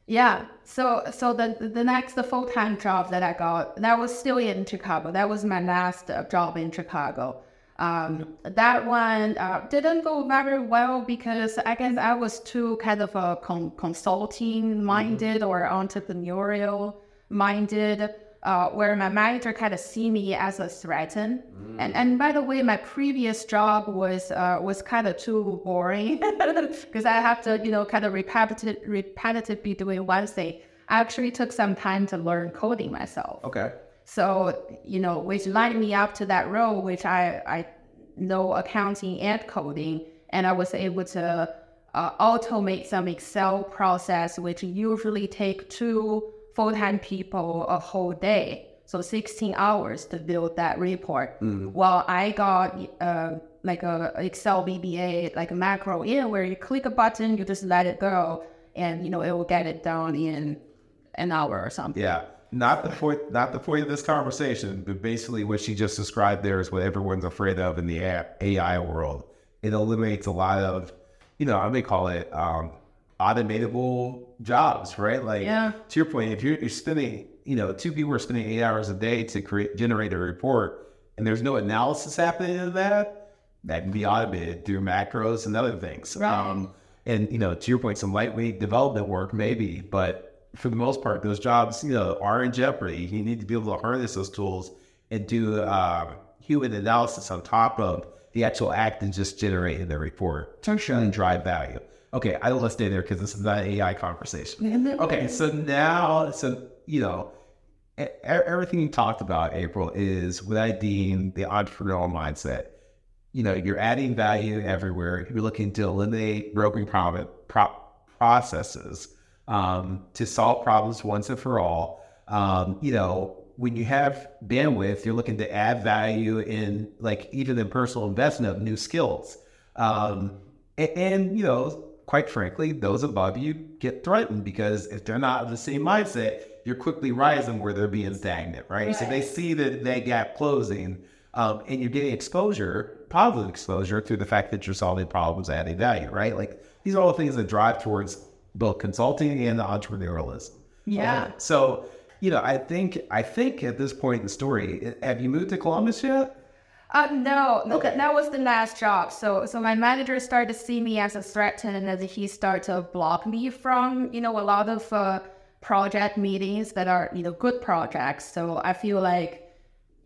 Yeah. So so the the next the full time job that I got that was still in Chicago. That was my last uh, job in Chicago. Um, that one uh, didn't go very well because I guess I was too kind of a con- consulting minded or entrepreneurial minded. Uh, where my manager kind of see me as a threaten, and and by the way, my previous job was uh, was kind of too boring [LAUGHS] because I have to you know kind of repetitive repetitively doing one thing. I actually took some time to learn coding myself. Okay. So, you know, which lined me up to that role, which I, I know accounting and coding, and I was able to uh, automate some Excel process, which usually take two full-time people a whole day. So 16 hours to build that report. While I got uh, like a Excel VBA, like a macro in where you click a button, you just let it go, and you know it will get it done in an hour or something. Yeah. Not the point. Not the point of this conversation, but basically what she just described there is what everyone's afraid of in the AI world. It eliminates a lot of, you know, I may call it um, automatable jobs, right? Like Yeah. to your point, if you're, you're spending, you know, two people are spending eight hours a day to create generate a report, and there's no analysis happening in that, that can be automated through macros and other things. Right. Um, and you know, to your point, some lightweight development work maybe, but for the most part, those jobs, you know, are in jeopardy. You need to be able to harness those tools and do um, human analysis on top of the actual act and just generating the report to show and drive value. Okay, I don't want to stay there because this is not an AI conversation. Okay, so now, so you know, everything you talked about, April, is what I deem the entrepreneurial mindset. You know, you're adding value everywhere. You're looking to eliminate broken pro- pro- processes um, to solve problems once and for all. Um, you know, when you have bandwidth, you're looking to add value in, like, even in personal investment of new skills. Um, a- and, you know, quite frankly, those above you get threatened because if they're not of the same mindset, you're quickly rising where they're being stagnant, right? So they see that that gap closing, um, and you're getting exposure, positive exposure, through the fact that you're solving problems, adding value, right? Like these are all things that drive towards both consulting and the entrepreneurialism. Yeah. So, you know, I think I think at this point in the story, have you moved to Columbus yet? Uh, no, Okay. that, that was the last job. So, so my manager started to see me as a threat, and then he started to block me from, you know, a lot of uh, project meetings that are, you know, good projects. So I feel like,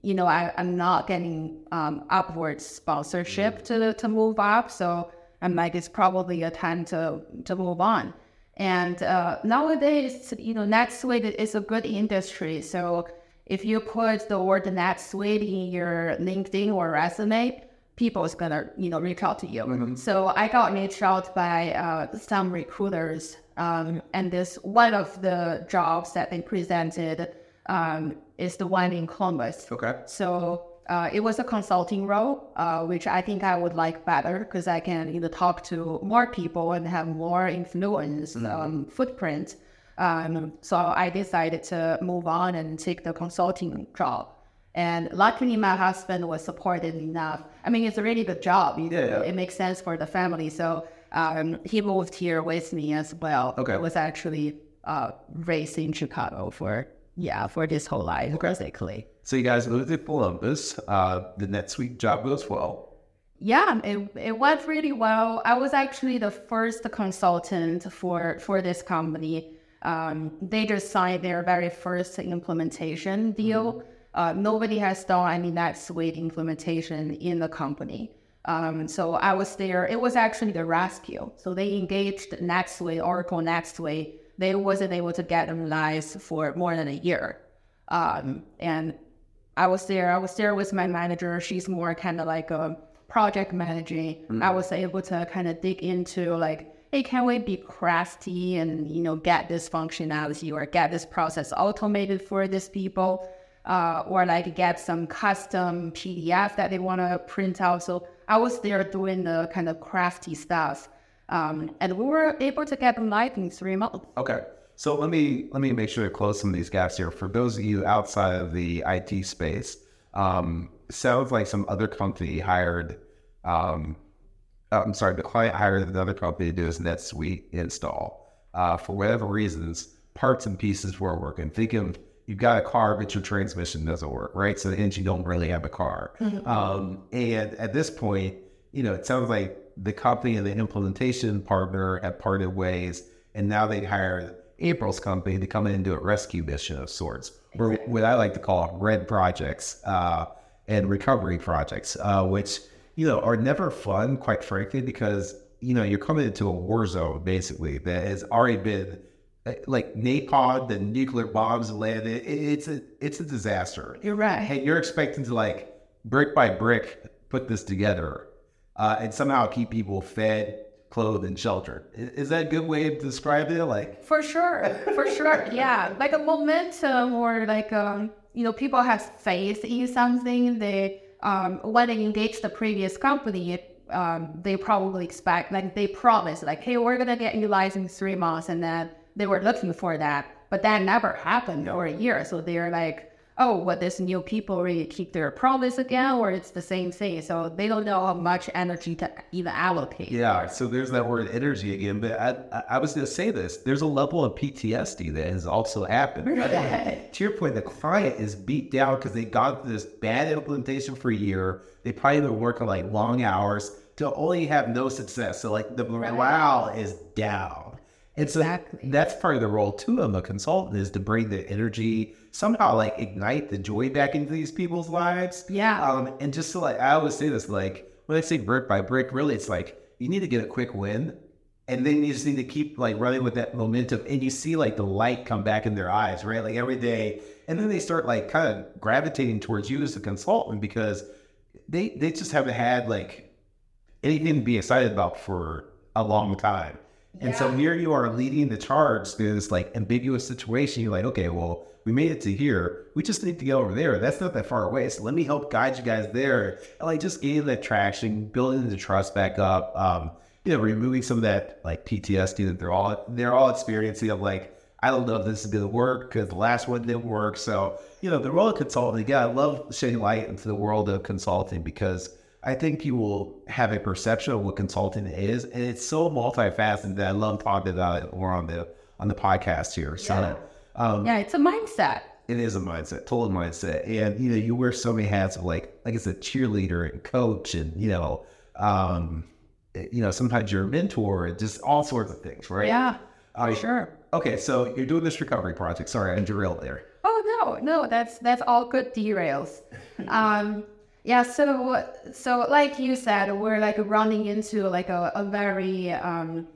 you know, I, I'm not getting um, upward sponsorship to to move up. So I'm like, it's probably a time to to move on. And uh, nowadays, you know, NetSuite is a good industry. So if you put the word NetSuite in your LinkedIn or resume, people is gonna, you know, reach out to you. So I got reached out by uh, some recruiters, um, and this one of the jobs that they presented um, is the one in Columbus. Okay. So uh, it was a consulting role, uh, which I think I would like better because I can you know talk to more people and have more influence um, footprint. Um, so I decided to move on and take the consulting job. And luckily, my husband was supportive enough. I mean, it's a really good job. You- Yeah. It makes sense for the family. So um, he moved here with me as well. Okay. Was actually uh, raised in Chicago for yeah for this whole life basically. So you guys moved to Columbus. Uh, the NetSuite job goes well. Yeah, it, it went really well. I was actually the first consultant for for this company. Um, they just signed their very first implementation deal. Uh, nobody has done any NetSuite implementation in the company. Um, so I was there. It was actually the rescue. So they engaged NetSuite, Oracle NetSuite. They wasn't able to get them live for more than a year. Um, and I was there. I was there with my manager. She's more kind of like a project managing. I was able to kind of dig into like, hey, can we be crafty and you know get this functionality or get this process automated for these people, uh, or like get some custom PDF that they want to print out. So I was there doing the kind of crafty stuff, um, and we were able to get them live in three months. Okay. So let me let me make sure to close some of these gaps here. For those of you outside of the IT space, um, sounds like some other company hired. Um, uh, I'm sorry, the client hired another company to do his NetSuite install. Uh, for whatever reasons, parts and pieces weren't working. Think of you've got a car, but your transmission doesn't work, right? So hence you don't really have a car. Um, and at this point, you know, it sounds like the company and the implementation partner have parted ways, and now they hired April's company to come in and do a rescue mission of sorts, or what I like to call red projects uh, and recovery projects, uh, which you know are never fun, quite frankly, because you know you're coming into a war zone basically that has already been uh, like napalm, the nuclear bombs landed. It, it's a it's a disaster. You're right. And you're expecting to like brick by brick put this together uh, and somehow keep people fed, clothed, and sheltered. Is that a good way to describe it? Like, For sure, for sure, yeah. Like a momentum, or like um, you know, people have faith in something. They um, when they engage the previous company, um, they probably expect like they promise like, hey, we're gonna get you licensed in three months, and then they were looking for that, but that never happened for a year. So they're like, oh, what this new people really keep their promise again, or it's the same thing. So they don't know how much energy to even allocate. yeah, so there's that word energy again. But I, I, was going to say this there's a level of PTSD that has also happened. Right. to your point, the client is beat down because they got through this bad implementation for a year. They probably been working like long hours to only have no success. So like the morale is down. And so Exactly. that's part of the role too of a consultant is to bring the energy, somehow like ignite the joy back into these people's lives. Yeah. Um, and just to like I always say this, like when I say brick by brick, really it's like you need to get a quick win. And then you just need to keep like running with that momentum and you see like the light come back in their eyes, right? Like every day. And then they start like kind of gravitating towards you as a consultant because they they just haven't had like anything to be excited about for a long time. And so here you are leading the charge through this like ambiguous situation. You're like, okay, well, we made it to here. We just need to get over there. That's not that far away. So let me help guide you guys there. And like just getting that traction, building the trust back up. Um, you know, removing some of that like PTSD that they're all they're all experiencing of like, I don't know if this is gonna work because the last one didn't work. So, you know, the role of consulting, again, I love shedding light into the world of consulting because I think people have a perception of what consulting is, and it's so multifaceted that I love talking about it more on the on the podcast here. So um, Yeah, it's a mindset. it is a mindset, total mindset, and you know you wear so many hats of like like I a cheerleader and coach, and you know, um, you know sometimes you're a mentor, and just all sorts of things, right? Yeah, Uh, for sure. Okay, so you're doing this recovery project. Sorry, I derailed there. Oh no, no, that's that's all good derails. [LAUGHS] Um, yeah, so so like you said, we're like running into like a, a very um,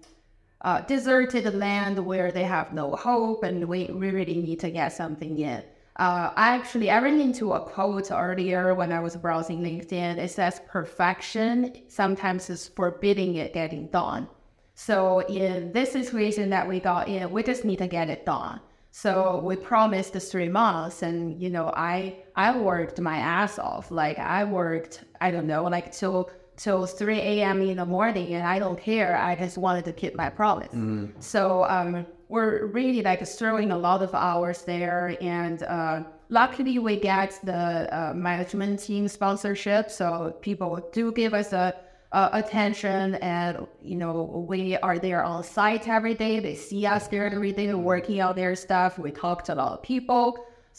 uh, deserted land where they have no hope, and we, really need to get something in. Uh, I actually I ran into a quote earlier when I was browsing LinkedIn. It says perfection sometimes is forbidding it getting done. So in this situation that we got in, we just need to get it done. So we promised three months, and you know, I I worked my ass off. Like I worked, I don't know, like till till three a.m. in the morning, and I don't care. I just wanted to keep my promise. So um, we're really like throwing a lot of hours there, and uh, luckily we get the uh, management team sponsorship. So people do give us a uh, attention and you know we are there on site every day they see us there every day working on their stuff we talk to a lot of people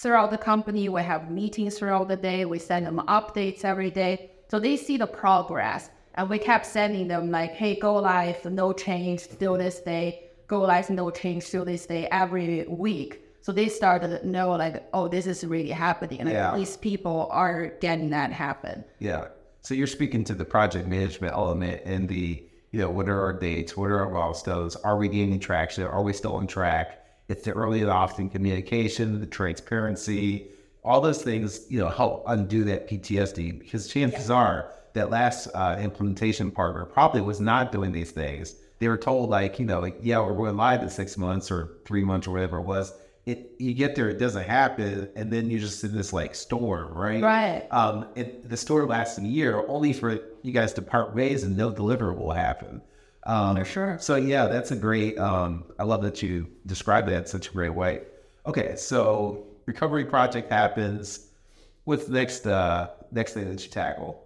throughout the company we have meetings throughout the day we send them updates every day so they see the progress and we kept sending them like hey go live no change still this day go live no change still this day every week so they started to know like oh this is really happening and Yeah. at least people are getting that happen Yeah. So you're speaking to the project management element and the, you know, what are our dates? What are our milestones? Are we gaining traction? Are we still on track? It's the early and often communication, the transparency, all those things, you know, help undo that PTSD because chances are that last uh, implementation partner probably was not doing these things. They were told like, you know, like, yeah, we're going live in six months or three months or whatever it was. It, you get there, it doesn't happen, and then you're just in this like storm, right? Right. Um, it, the storm lasts a year, only for you guys to part ways and no deliverable will happen. Um, For sure. So yeah, that's a great. Um, I love that you described that in such a great way. Okay, so recovery project happens. What's next? Uh, next thing that you tackle?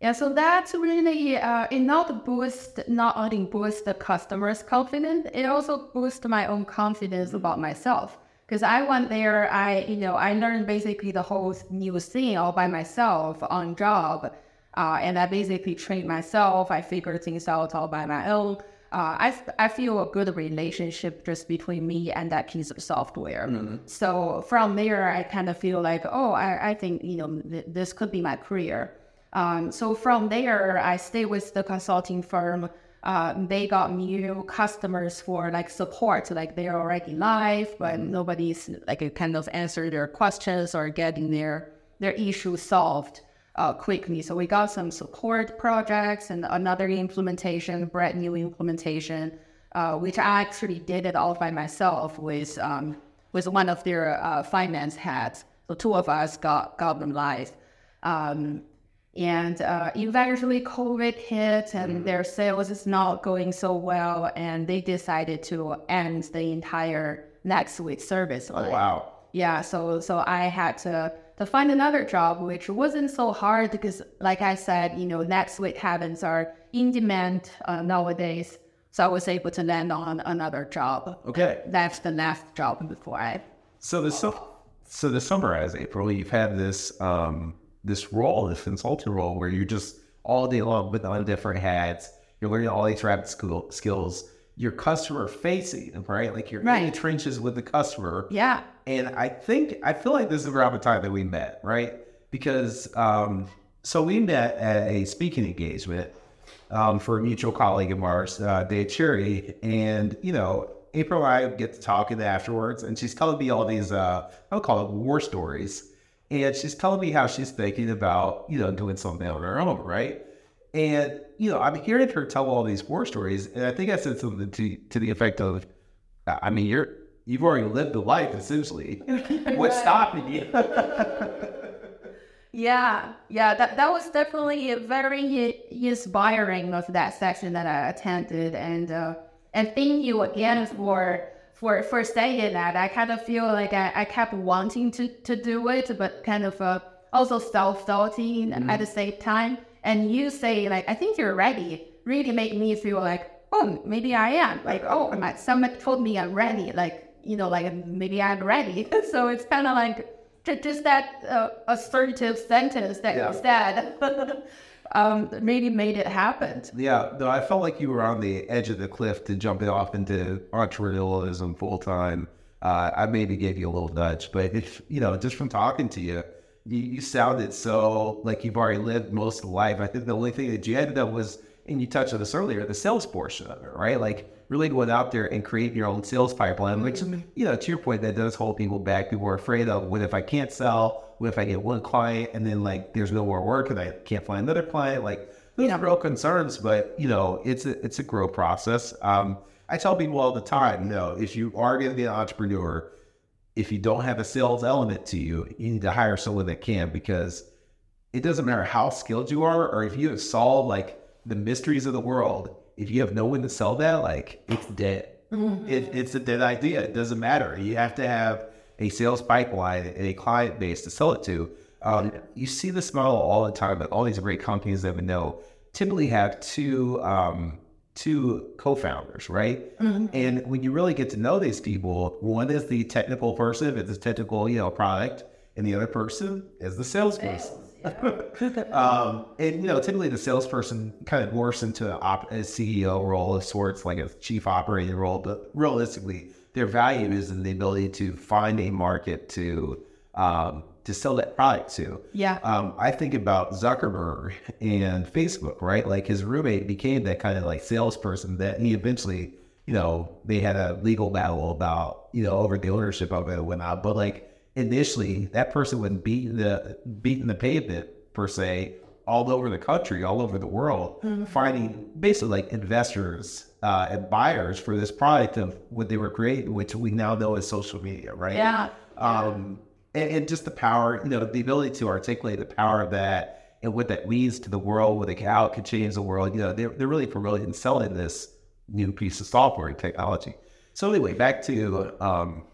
Yeah, so that's really uh, it not boost not only boost the customer's confidence, it also boosts my own confidence about myself. because I went there, I you know I learned basically the whole new thing all by myself on job, uh, and I basically trained myself. I figured things out all by my own. Uh, I, I feel a good relationship just between me and that piece of software. So from there, I kind of feel like, oh, I, I think you know th- this could be my career. Um, so from there, I stay with the consulting firm. Uh, they got new customers for like support, like they're already live, but nobody's like kind of answer their questions or getting their their issues solved uh, quickly. So we got some support projects and another implementation, brand new implementation, uh, which I actually did it all by myself with um, with one of their uh, finance heads. So two of us got got them live. Um, and uh, eventually, COVID hit, and their sales is not going so well, and they decided to end the entire NetSuite service. Oh, wow. Yeah, so so I had to to find another job, which wasn't so hard because, like I said, you know, NetSuite heavens are in demand uh, nowadays. So I was able to land on another job. Okay. That's the last job before I. So the so, so to summarize, April, you've had this um, this role, this consulting role, where you're just all day long with on different hats. You're learning all these rapid school, skills. You're customer facing, right? Like you're in the trenches with the customer. Yeah. And I think I feel like this is around the time that we met, right? Because um, so we met at a speaking engagement um, for a mutual colleague of ours, uh, Dave Cherry, and you know, April and I get to talking afterwards, and she's telling me all these uh, I would call it war stories, and she's telling me how she's thinking about you know doing something on her own, right? And you know, I'm hearing her tell all these war stories, and I think I said something to to the effect of, I mean, you're you've already lived the life essentially. [LAUGHS] What's stopping you? [LAUGHS] Yeah, yeah, that that was definitely a very inspiring of that section that I attended, and uh, and thank you again for for for saying that. I kind of feel like I, I kept wanting to to do it, but kind of uh, also self doubting at the same time. And you say like, I think you're ready, really made me feel like, oh, maybe I am. Like, oh, my, someone told me I'm ready. Like, you know, like maybe I'm ready. [LAUGHS] so it's kind of like just that uh, assertive sentence that Yeah. you said [LAUGHS] um, really made it happen. Yeah, no, I felt like you were on the edge of the cliff to jumping off into entrepreneurialism full time. Uh, I maybe gave you a little nudge, but if you know, just from talking to you, you, you sounded so like you've already lived most of life. I think the only thing that you ended up was, and you touched on this earlier, the sales portion of it, right? Like really going out there and creating your own sales pipeline, which you know, to your point, that does hold people back. People are afraid of what if I can't sell? What if I get one client and then like there's no more work and I can't find another client? Like those are real concerns, but you know, it's a it's a growth process. Um, I tell people all the time, no, if you are going to be an entrepreneur, if you don't have a sales element to you, you need to hire someone that can because it doesn't matter how skilled you are or if you have solved like the mysteries of the world. If you have no one to sell that, like it's dead. It, it's a dead idea. It doesn't matter. You have to have a sales pipeline and a client base to sell it to. Um, you see this model all the time. Like all these great companies that we know typically have two um, two co-founders, right? And when you really get to know these people, one is the technical person, if it's a technical, you know, product, and the other person is the salesperson. [LAUGHS] um, and you know, typically the salesperson kind of morphs into an op- a CEO role of sorts, like a chief operating role. But realistically, their value is in the ability to find a market to um, to sell that product to. Yeah. Um, I think about Zuckerberg and Facebook, right? Like his roommate became that kind of like salesperson that he eventually, you know, they had a legal battle about, you know, over the ownership of it and whatnot. But like initially, that person would beat the beating the pavement per se all over the country, all over the world, finding basically like investors uh, and buyers for this product of what they were creating, which we now know is social media, right? Yeah. um, and, and just the power, you know, the ability to articulate the power of that and what that means to the world, what it, how it could change the world. You know, they're, they're really promoting selling this new piece of software and technology. So anyway, back to um,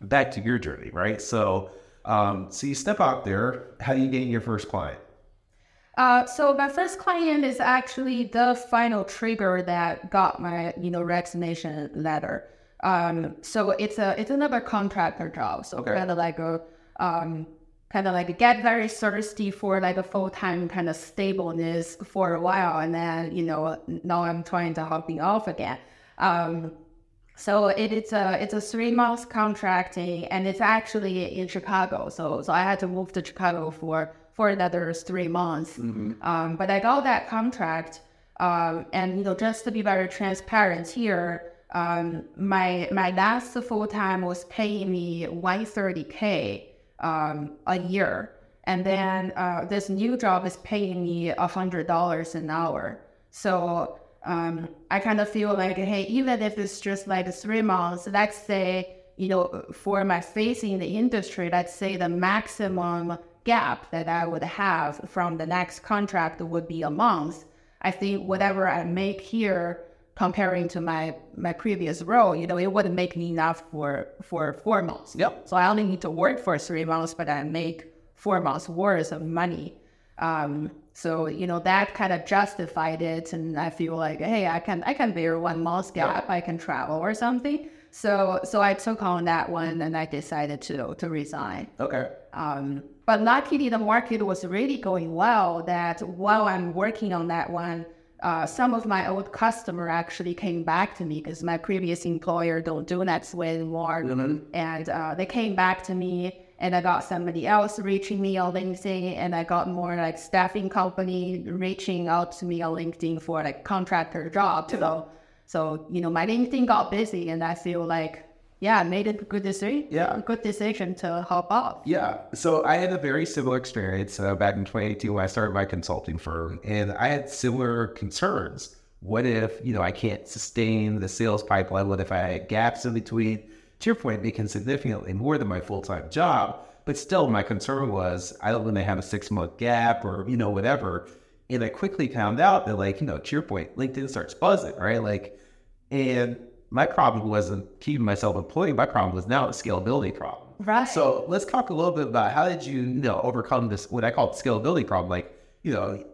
back to your journey, right? So, um, so you step out there. How do you gain your first client? Uh, so my first client is actually the final trigger that got my, you know, resignation letter. Um, so it's a it's another contractor job. So Okay. kind of like a um, kind of like get very thirsty for like a full time kind of stableness for a while, and then you know now I'm trying to hopping off again. Um, so it, it's a it's a three month contracting, and it's actually in Chicago. So so I had to move to Chicago for for another three months. Um, but I got that contract, um, and you know just to be very transparent here, um, my my last full time was paying me one thirty k um, a year, and then uh, this new job is paying me a hundred dollars an hour. So um, I kind of feel like, hey, even if it's just like three months, let's say, you know, for my facing in the industry, let's say the maximum gap that I would have from the next contract would be a month. I think whatever I make here comparing to my my previous role, you know, it wouldn't make me enough for for four months. Yep. So I only need to work for three months, but I make four months worth of money. Um, so you know that kind of justified it, and I feel like, hey, I can I can bear one month gap. I can travel or something. So so I took on that one, and I decided to to resign. Okay. Um, but luckily, the market was really going well. That while I'm working on that one, uh, some of my old customer actually came back to me because my previous employer don't do that way anymore, and uh, they came back to me. And I got somebody else reaching me on LinkedIn, and I got more like staffing company reaching out to me on LinkedIn for like contractor job. So, so you know, my LinkedIn got busy, and I feel like, yeah, made a good decision. Yeah. good decision to hop off. Yeah. So I had a very similar experience uh, back in 2018 when I started my consulting firm, and I had similar concerns. What if, you know, I can't sustain the sales pipeline? What if I had gaps in between? To your point, making significantly more than my full time job, but still, my concern was I don't want to have a six month gap or, you know, whatever. And I quickly found out that, like, you know, to your point, LinkedIn starts buzzing, right? Like, and my problem wasn't keeping myself employed. My problem was now a scalability problem. Right. So let's talk a little bit about how did you, you know, overcome this, what I call the scalability problem. Like, you know,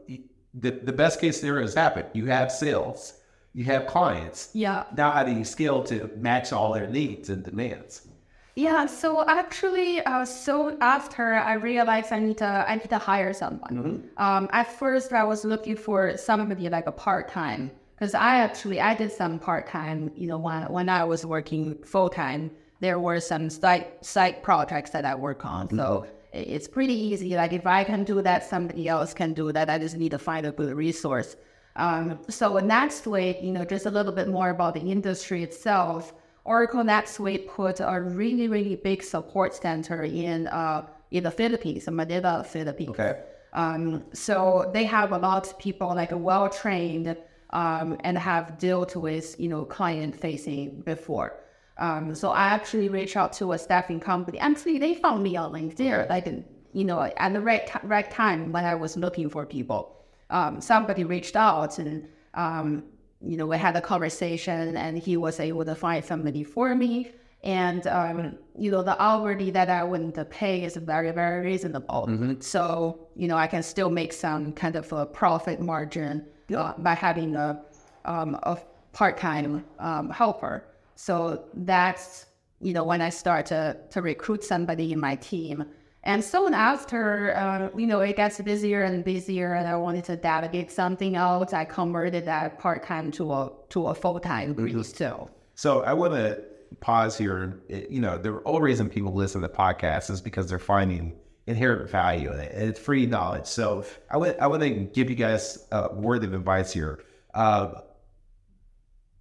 the, the best case scenario has happened. You have sales, you have clients. Yeah. Now, how do you scale to match all their needs and demands? Yeah. So actually, uh, so after I realized I need to, I need to hire someone. Um, at first, I was looking for somebody like a part time because I actually I did some part time. You know, when when I was working full time, there were some side side projects that I work on. So it's pretty easy. Like if I can do that, somebody else can do that. I just need to find a good resource. Um, so NetSuite, you know, just a little bit more about the industry itself. Oracle next NetSuite put a really, really big support center in uh, in the Philippines, in Manila, Philippines. Okay. Um, so they have a lot of people like well trained um, and have dealt with you know client facing before. Um, so I actually reached out to a staffing company. Actually, they found me on LinkedIn, like you know, at the right ti- right time when I was looking for people. Um, somebody reached out and um, you know we had a conversation, and he was able to find somebody for me. And um, you know the hourly that I want to pay is very very reasonable. So you know I can still make some kind of a profit margin uh, by having a um, a part time um, helper. So that's you know when I start to to recruit somebody in my team. And soon after, uh, you know, it gets busier and busier, and I wanted to delegate something else. I converted that part time to a to a full time so. So I want to pause here. You know, the whole reason people listen to podcasts is because they're finding inherent value in it, and it's free knowledge. So I would I want to give you guys a word of advice here. Uh,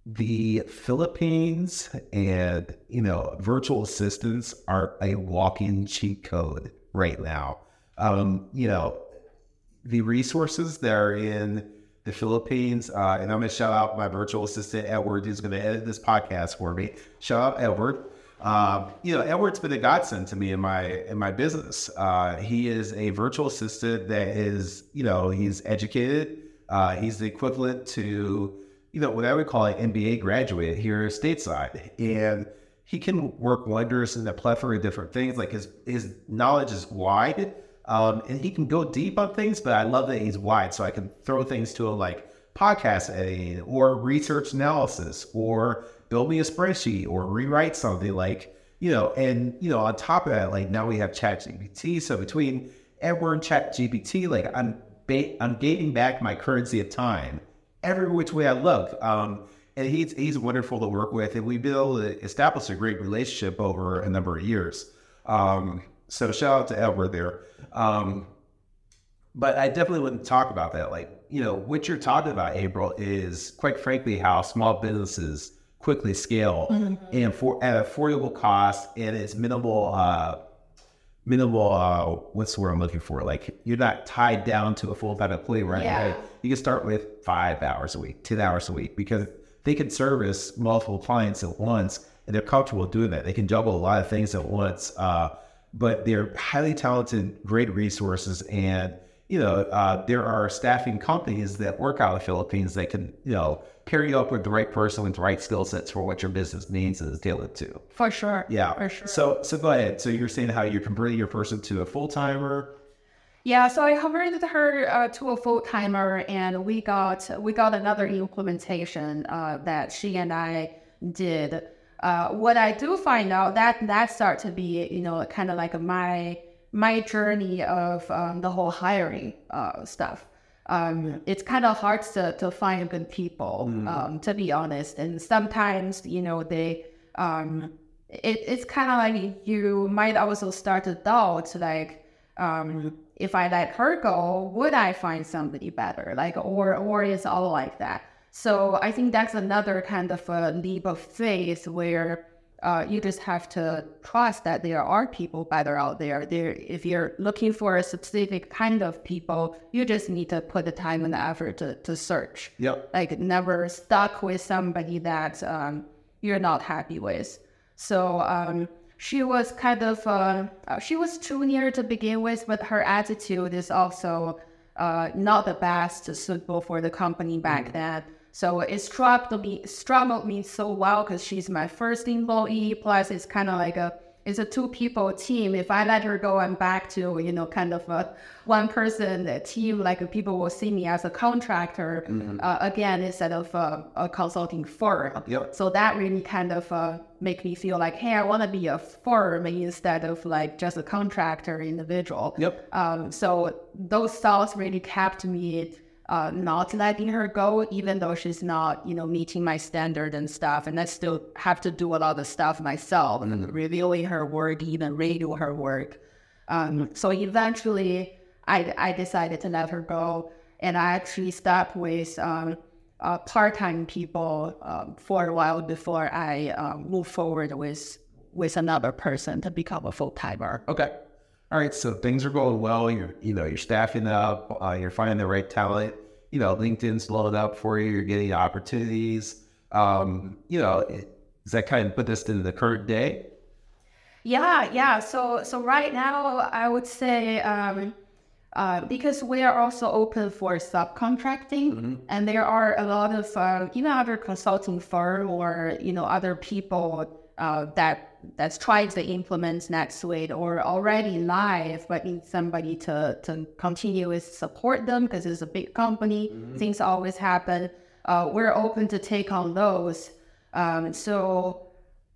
the Philippines and you know virtual assistants are a walking cheat code right now. Um, you know, the resources that are in the Philippines, uh, and I'm going to shout out my virtual assistant Edward, who's going to edit this podcast for me. Shout out Edward. Um, you know, Edward's been a godsend to me in my in my business. Uh, he is a virtual assistant that is, you know, he's educated. Uh, he's the equivalent to, you know, what I would call an MBA graduate here stateside, and he can work wonders in a plethora of different things. Like his his knowledge is wide, um, and he can go deep on things. But I love that he's wide, so I can throw things to him like podcast editing or research analysis or build me a spreadsheet or rewrite something like, you know, and, you know, on top of that, like now we have ChatGPT. So between Edward and ChatGPT, like I'm, ba- I'm gaining back my currency of time every which way I look. Um, and he's, he's wonderful to work with. And we've been able to establish a great relationship over a number of years. Um, so shout out to Edward there. Um, but I definitely wouldn't talk about that. Like, you know, what you're talking about, April, is quite frankly how small businesses quickly scale mm-hmm. and for at affordable cost and it's minimal uh minimal uh what's the word I'm looking for? Like you're not tied down to a full time employee right yeah. You can start with five hours a week, ten hours a week, because they can service multiple clients at once and they're comfortable doing that. They can juggle a lot of things at once. Uh, but they're highly talented, great resources and you know, uh, there are staffing companies that work out of the Philippines that can, you know, pair you up with the right person with the right skill sets for what your business needs and is tailored to. For sure. Yeah. For sure. So, so go ahead. So you're saying how you're converting your person to a full timer. Yeah, so I converted her uh, to a full timer, and we got we got another implementation uh, that she and I did. Uh, what I do find out that that start to be you know kind of like my my journey of um, the whole hiring uh, stuff. Um, it's kind of hard to, to find good people, mm. um, to be honest. And sometimes, you know, they, um, it, it's kind of like you might also start to doubt, like, um, if I let her go, would I find somebody better? Like, or, or is all like that. So I think that's another kind of a leap of faith where uh, you just have to trust that there are people better out there. There, if you're looking for a specific kind of people, you just need to put the time and the effort to, to search. Yep. Like never stuck with somebody that um, you're not happy with. So um, she was kind of uh, uh she was junior to begin with, but her attitude is also uh, not the best suitable for the company back mm. then. So it struggled me, struggled me so well because she's my first employee. Plus, it's kind of like a it's a two people team. If I let her go, I'm back to you know kind of a one person team. Like people will see me as a contractor mm-hmm. uh, again instead of a, a consulting firm. Yep. So that really kind of uh, make me feel like, hey, I want to be a firm instead of like just a contractor individual. Yep. Um, so those thoughts really kept me uh, not letting her go, even though she's not, you know, meeting my standard and stuff. And I still have to do a lot of stuff myself, and reviewing her work, even redo her work. Um, so eventually, I, I decided to let her go, and I actually stopped with um, uh, part-time people um, for a while before I um, move forward with with another person to become a full timer. Okay all right, so things are going well. You're, you know, you're staffing up. Uh, you're finding the right talent. You know, LinkedIn's loaded up for you. You're getting opportunities. Um, you know, it, does that kind of put this into the current day? Yeah, yeah. So, so right now, I would say um, uh, because we are also open for subcontracting, mm-hmm. and there are a lot of uh, even other consulting firm or you know other people uh, that that's trying to implement NetSuite or already live, but need somebody to to continuously support them because it's a big company. Mm-hmm. Things always happen. Uh, we're open to take on those. Um, so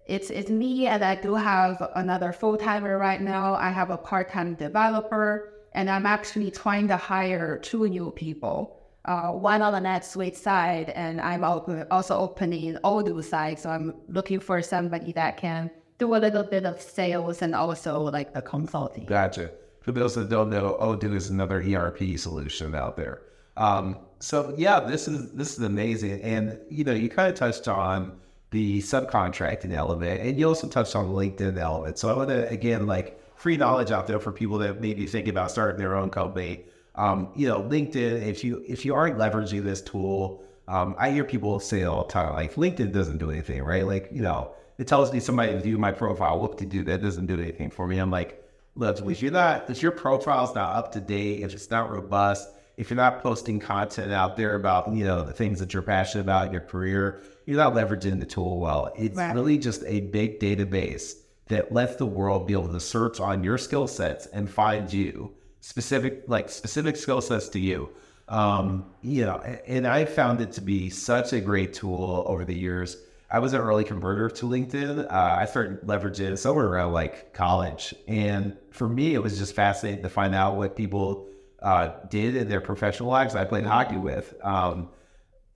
it's it's me, and I do have another full timer right now. I have a part time developer, and I'm actually trying to hire two new people uh, one on the NetSuite side, and I'm also opening Odoo side. So I'm looking for somebody that can do a little bit of sales and also like the consulting. Gotcha. For those that don't know, Odoo is another ERP solution out there. Um, so yeah, this is this is amazing, and you know, you kind of touched on the subcontracting element, and you also touched on the LinkedIn element. So I want to again like free knowledge out there for people that maybe think about starting their own company um, you know, LinkedIn, if you if you aren't leveraging this tool, um, I hear people say all the time, like LinkedIn doesn't do anything, right? Like, you know, it tells me somebody view my profile. Whoop to do that doesn't do anything for me. I'm like, look, if you're not, if your profile's not up to date, if it's not robust, if you're not posting content out there about, you know, the things that you're passionate about in your career, you're not leveraging the tool well. It's right. really just a big database that lets the world be able to search on your skill sets and find you specific like specific skill sets to you. Um, you know, and I found it to be such a great tool over the years. I was an early converter to LinkedIn. Uh, I started leveraging it somewhere around like college, and for me, it was just fascinating to find out what people uh, did in their professional lives. I played hockey with. Um,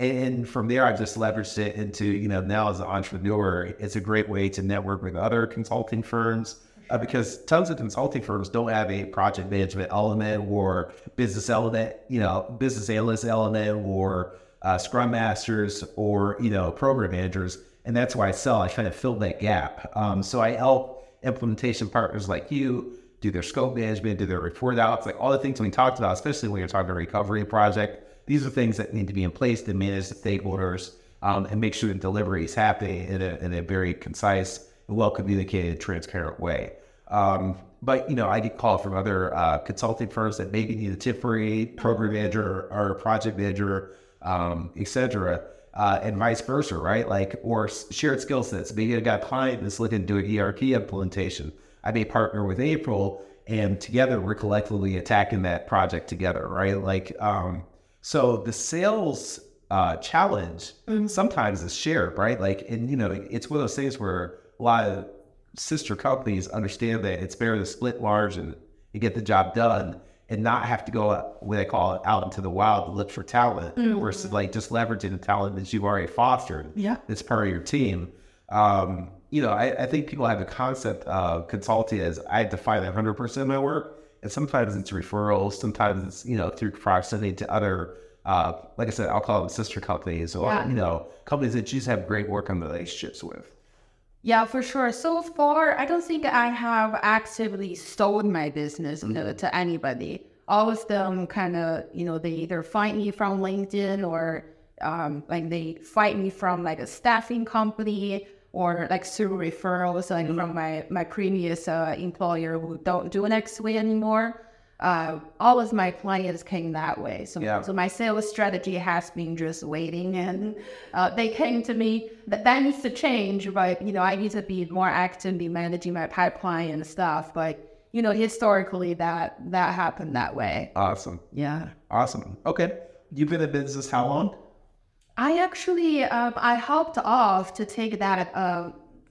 and from there, I just leveraged it into, you know, now as an entrepreneur, it's a great way to network with other consulting firms uh, because tons of consulting firms don't have a project management element or business element, you know, business analyst element or uh, scrum masters or, you know, program managers. And that's why I sell. I kind of fill that gap. Um, so I help implementation partners like you do their scope management, do their report outs, like all the things we talked about, especially when you're talking a recovery project these are things that need to be in place to manage the stakeholders um, and make sure the delivery is happening in a, in a very concise, well communicated, transparent way. Um, but you know, I get called from other uh, consulting firms that maybe need a temporary program manager or a project manager, um, etc., uh, and vice versa, right? Like, or shared skill sets. Maybe I got a client that's looking to do an ERP implementation. I may partner with April, and together we're collectively attacking that project together, right? Like, um, so the sales uh, challenge mm-hmm. sometimes is shared, right? Like, and you know, it's one of those things where a lot of sister companies understand that it's better to split large and you get the job done and not have to go what they call it out into the wild to look for talent mm-hmm. versus like just leveraging the talent that you've already fostered. Yeah, That's part of your team. Um, you know, I, I, think people have a concept of consulting as I define 100% of my work and sometimes it's referrals, sometimes it's, you know, through proximity to other, uh, like I said, I'll call them sister companies or, yeah. you know, companies that you just have great working relationships with. Yeah, for sure. So far, I don't think I have actively sold my business mm-hmm. to, to anybody. All of them kind of, you know, they either find me from LinkedIn or um, like they find me from like a staffing company or like through referrals like mm-hmm. from my my previous uh, employer who don't do an X-way anymore. Uh, all of my clients came that way. So, yeah. so my sales strategy has been just waiting, and uh, they came to me. That that needs to change, but you know I need to be more active, actively managing my pipeline and stuff. But you know historically that that happened that way. Awesome. Yeah. Awesome. Okay. You've been in business how long? I actually um, I helped off to take that uh,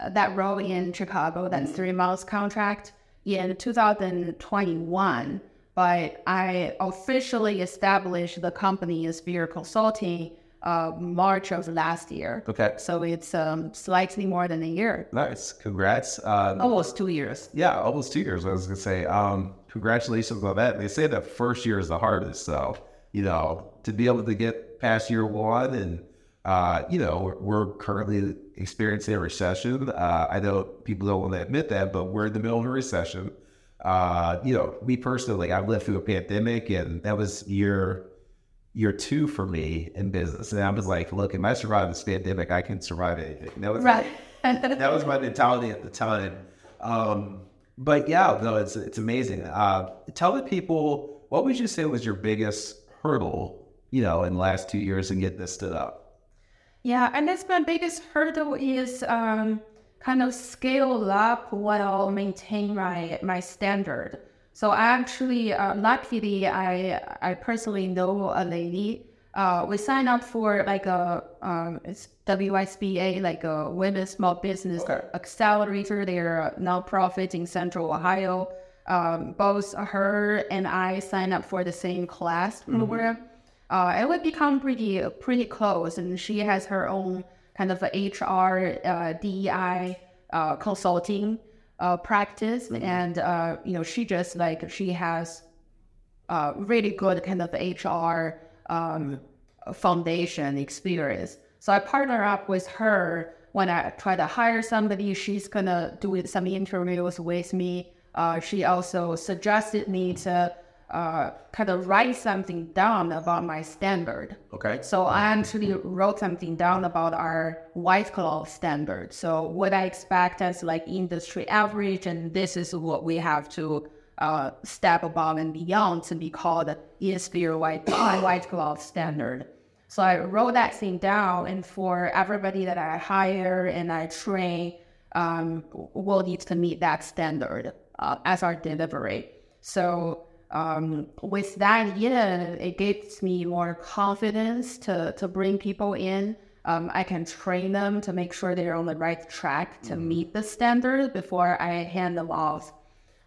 that role in Chicago, that mm-hmm. three months contract in 2021. But I officially established the company Insphere Consulting uh, March of last year. Okay. So it's um, slightly more than a year. Nice. Congrats. Um, almost two years. Yeah, almost two years. I was going to say, um, congratulations on that. They say the first year is the hardest. So, you know, to be able to get past year one, and uh, you know we're, currently experiencing a recession. Uh, I know people don't want to admit that, but we're in the middle of a recession. Uh, you know, me personally, I've lived through a pandemic, and that was year year two for me in business. And I was like, look, if I survive this pandemic, I can survive anything. That was right. [LAUGHS] that was my mentality at the time. Um, but yeah, no, it's it's amazing. Uh, tell the people what would you say was your biggest hurdle you know, in the last two years and get this stood up? Yeah, and that's my biggest hurdle is um, kind of scale up while maintain my my standard. So I actually, uh, luckily, I I personally know a lady. Uh, we signed up for like a um, it's WSBA, like a Women Small Business okay. Accelerator. They're a nonprofit in Central Ohio. Um, both her and I signed up for the same class mm-hmm. program. Mm-hmm uh, it would become pretty pretty close. And she has her own kind of HR uh, DEI uh, consulting uh, practice, mm-hmm. and uh, you know she just like she has uh, really good kind of HR um, foundation experience. So I partner up with her when I try to hire somebody. She's gonna do some interviews with me. she also suggested me to uh, kind of write something down about my standard. Okay. So I actually wrote something down about our white glove standard. So what I expect as like industry average, and this is what we have to uh, step above and beyond to be called Insphere white [COUGHS] white glove standard. So I wrote that thing down, and for everybody that I hire and I train, um, will need to meet that standard uh, as our delivery. So um, with that, yeah, it gives me more confidence to, to bring people in. um, I can train them to make sure they're on the right track to meet the standard before I hand them off.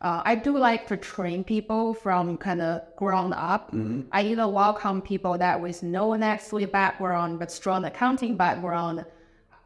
Uh, I do like to train people from kind of ground up. I either welcome people that with no NetSuite background but strong accounting background.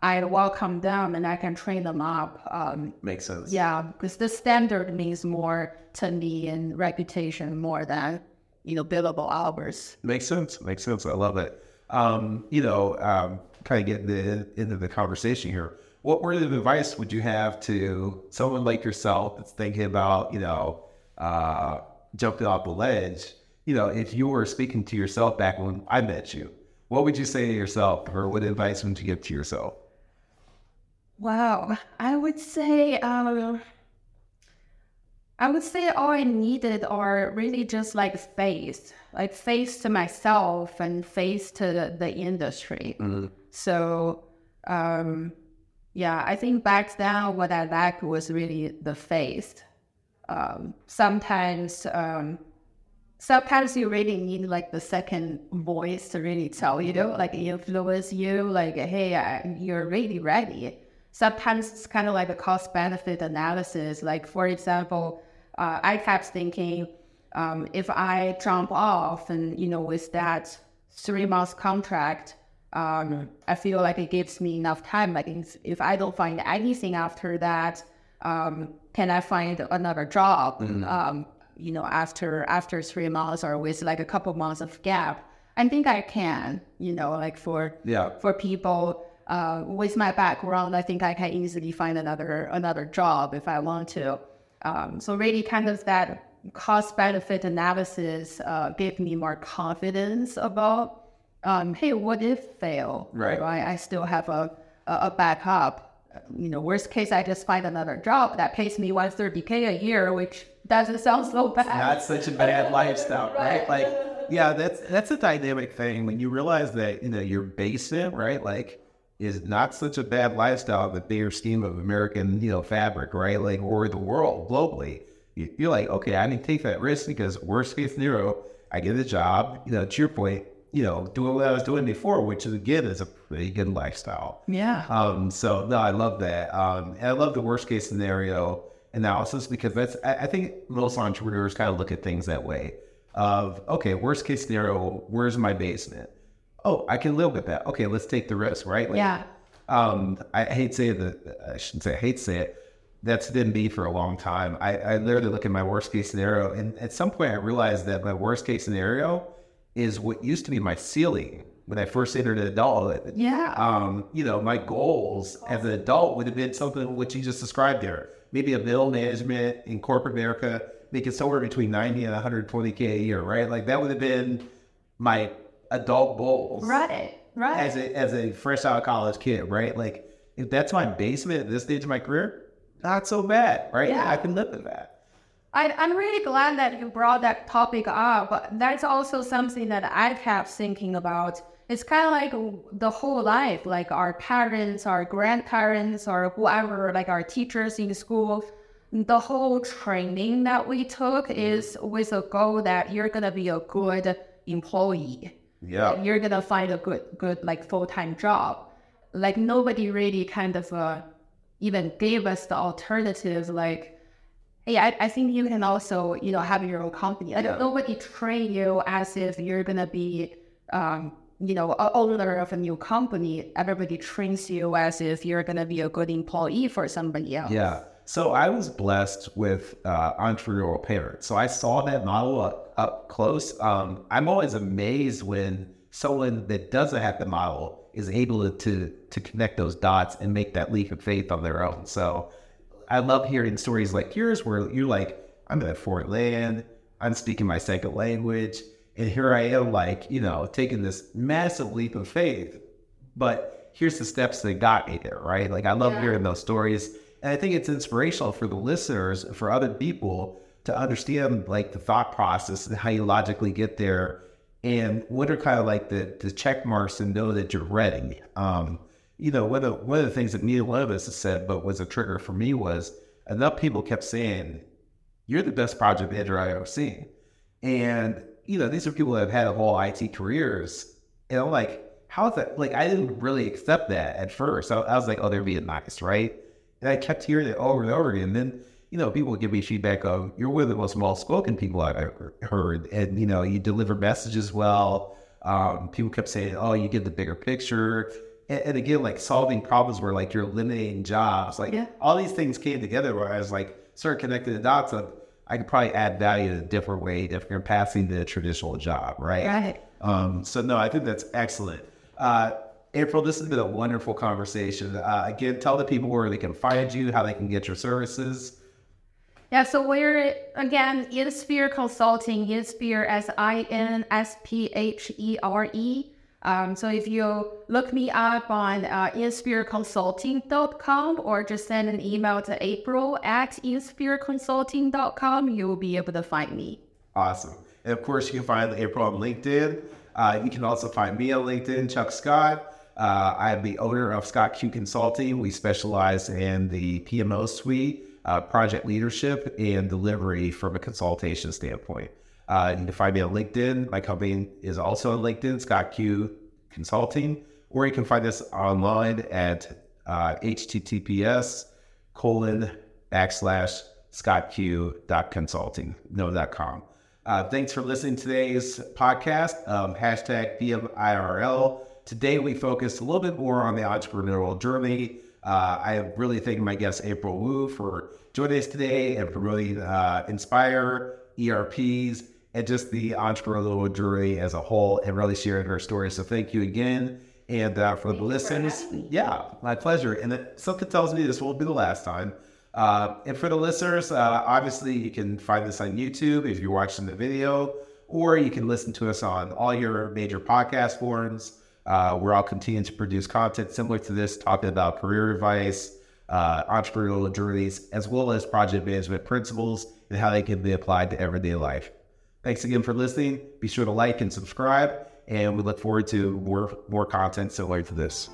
I welcome them and I can train them up. Um, Makes sense. yeah, because the standard means more to me and reputation more than you know billable hours. Makes sense. Makes sense. I love it. Um, you know, um, kind of getting the, into the conversation here. What word of advice would you have to someone like yourself that's thinking about, you know, uh, jumping off the ledge? You know, if you were speaking to yourself back when I met you, what would you say to yourself, or what advice would you give to yourself? Wow, I would say, um, I would say all I needed are really just like faith, like faith to myself and faith to the, the industry. So, um, yeah, I think back then what I lacked was really the faith. Um, sometimes, um, sometimes you really need like the second voice to really tell you, like influence you, like, hey, I, you're really ready. Sometimes it's kind of like a cost benefit analysis. Like, for example, uh, I kept thinking, um, if I jump off and, you know, with that three months contract, um, I feel like it gives me enough time. Like, if, if I don't find anything after that, um, can I find another job? Um, you know, after after three months or with like a couple months of gap, I think I can. You know, like for Yeah. for people uh, with my background, I think I can easily find another another job if I want to. Um, so really, kind of that cost benefit analysis uh, gave me more confidence about, um, hey, what if fail? Right. I still have a a, backup. You know, worst case, I just find another job that pays me one thirty k a year, which doesn't sound so bad. Not such a bad [LAUGHS] lifestyle, right? Like, yeah, that's that's a dynamic thing when you realize that you know your basement, right? Like, is not such a bad lifestyle in the bigger scheme of American, you know, fabric, right? Like, or the world globally. You- You're like, okay, I need to take that risk because worst case scenario, I get a job. You know, to your point, you know, doing what I was doing before, which is again is a pretty good lifestyle. yeah. Um, so no, I love that. Um, and I love the worst case scenario analysis because that's I, I think most entrepreneurs kind of look at things that way. Of okay, worst case scenario, where's my basement? Oh, I can live with that. Okay, let's take the risk, right? Like, Yeah. Um, I hate to say that. I shouldn't say I hate to say it. That's been me for a long time. I, I literally look at my worst case scenario, and at some point, I realized that my worst case scenario is what used to be my ceiling when I first entered adulthood. Yeah. Um, you know, my goals as an adult would have been something which you just described there. Maybe a middle management in corporate America, making somewhere between 90 and 120K a year, right? Like that would have been my adult goals Right. Right. as a, as a fresh out of college kid, right? Like if that's my basement at this stage of my career, not so bad, right? Yeah. I can live with that. I, I'm really glad that you brought that topic up. But that's also something that I kept thinking about. It's kind of like the whole life, like our parents, our grandparents, or whoever, like our teachers in school. The whole training that we took mm-hmm. is with a goal that you're gonna be a good employee. Yeah. You're gonna find a good, good like full time job. Like nobody really kind of uh, even gave us the alternative. Like, hey, I, I think you can also, you know, have your own company. Like, Yeah. Nobody train you as if you're gonna be, um, you know, a owner of a new company. Everybody trains you as if you're gonna be a good employee for somebody else. Yeah. So I was blessed with uh, entrepreneurial parents. So I saw that model up, up close. Um, I'm always amazed when someone that doesn't have the model is able to, to connect those dots and make that leap of faith on their own. So I love hearing stories like yours where you're like, I'm in a foreign land, I'm speaking my second language, and here I am, like, you know, taking this massive leap of faith but here's the steps that got me there, right? Like I love Yeah. hearing those stories. And I think it's inspirational for the listeners, for other people to understand like the thought process and how you logically get there and what are kind of like the, the check marks and know that you're ready. Um, you know, one of, one of the things that neither one said, but was a trigger for me was enough people kept saying, you're the best project manager I've ever seen. And, you know, these are people that have had a whole IT careers. And I'm like, how is that? Like, I didn't really accept that at first. I, I was like, oh, they're being nice, right? And I kept hearing it over and over again. And then, you know, people give me feedback of, you're one of the most well spoken people I've ever heard. And, you know, you deliver messages well. Um, people kept saying, oh, you get the bigger picture. And, and again, like solving problems where like you're eliminating jobs. Like Yeah. all these things came together where I was like, started connecting the dots of, I could probably add value in a different way if you're passing the traditional job, right? Right. Um, so no, I think that's excellent. Uh, April, this has been a wonderful conversation. Uh, again, tell the people where they can find you, how they can get your services. Yeah, so we're again Insphere Consulting, Insphere S I N S P H E R E. Um, so if you look me up on uh, insphereconsulting.com or just send an email to April at insphereconsulting.com, you will be able to find me. Awesome. And of course, you can find April on LinkedIn. Uh, you can also find me on LinkedIn, Chuck Scott. Uh, I am the owner of Scott Q Consulting. We specialize in the PMO suite, uh, project leadership, and delivery from a consultation standpoint. Uh, you can find me on LinkedIn. My company is also on LinkedIn, Scott Q Consulting, or you can find us online at uh, https colon backslash scottq.consulting, no dot com. Uh, thanks for listening to today's podcast, um, hashtag PMIRL. Today we focused a little bit more on the entrepreneurial journey. Uh, I really thanking my guest April Wu for joining us today and promoting uh, Insphere, ERPs, and just the entrepreneurial journey as a whole and really sharing her story. So thank you again. And uh, for the listeners, yeah, my pleasure. And it, something tells me this won't be the last time. Uh, and for the listeners, uh, obviously you can find this on YouTube if you're watching the video, or you can listen to us on all your major podcast forums. Uh, where I'll continue to produce content similar to this, talking about career advice, uh, entrepreneurial journeys, as well as project management principles and how they can be applied to everyday life. Thanks again for listening. Be sure to like and subscribe, and we look forward to more more content similar to this.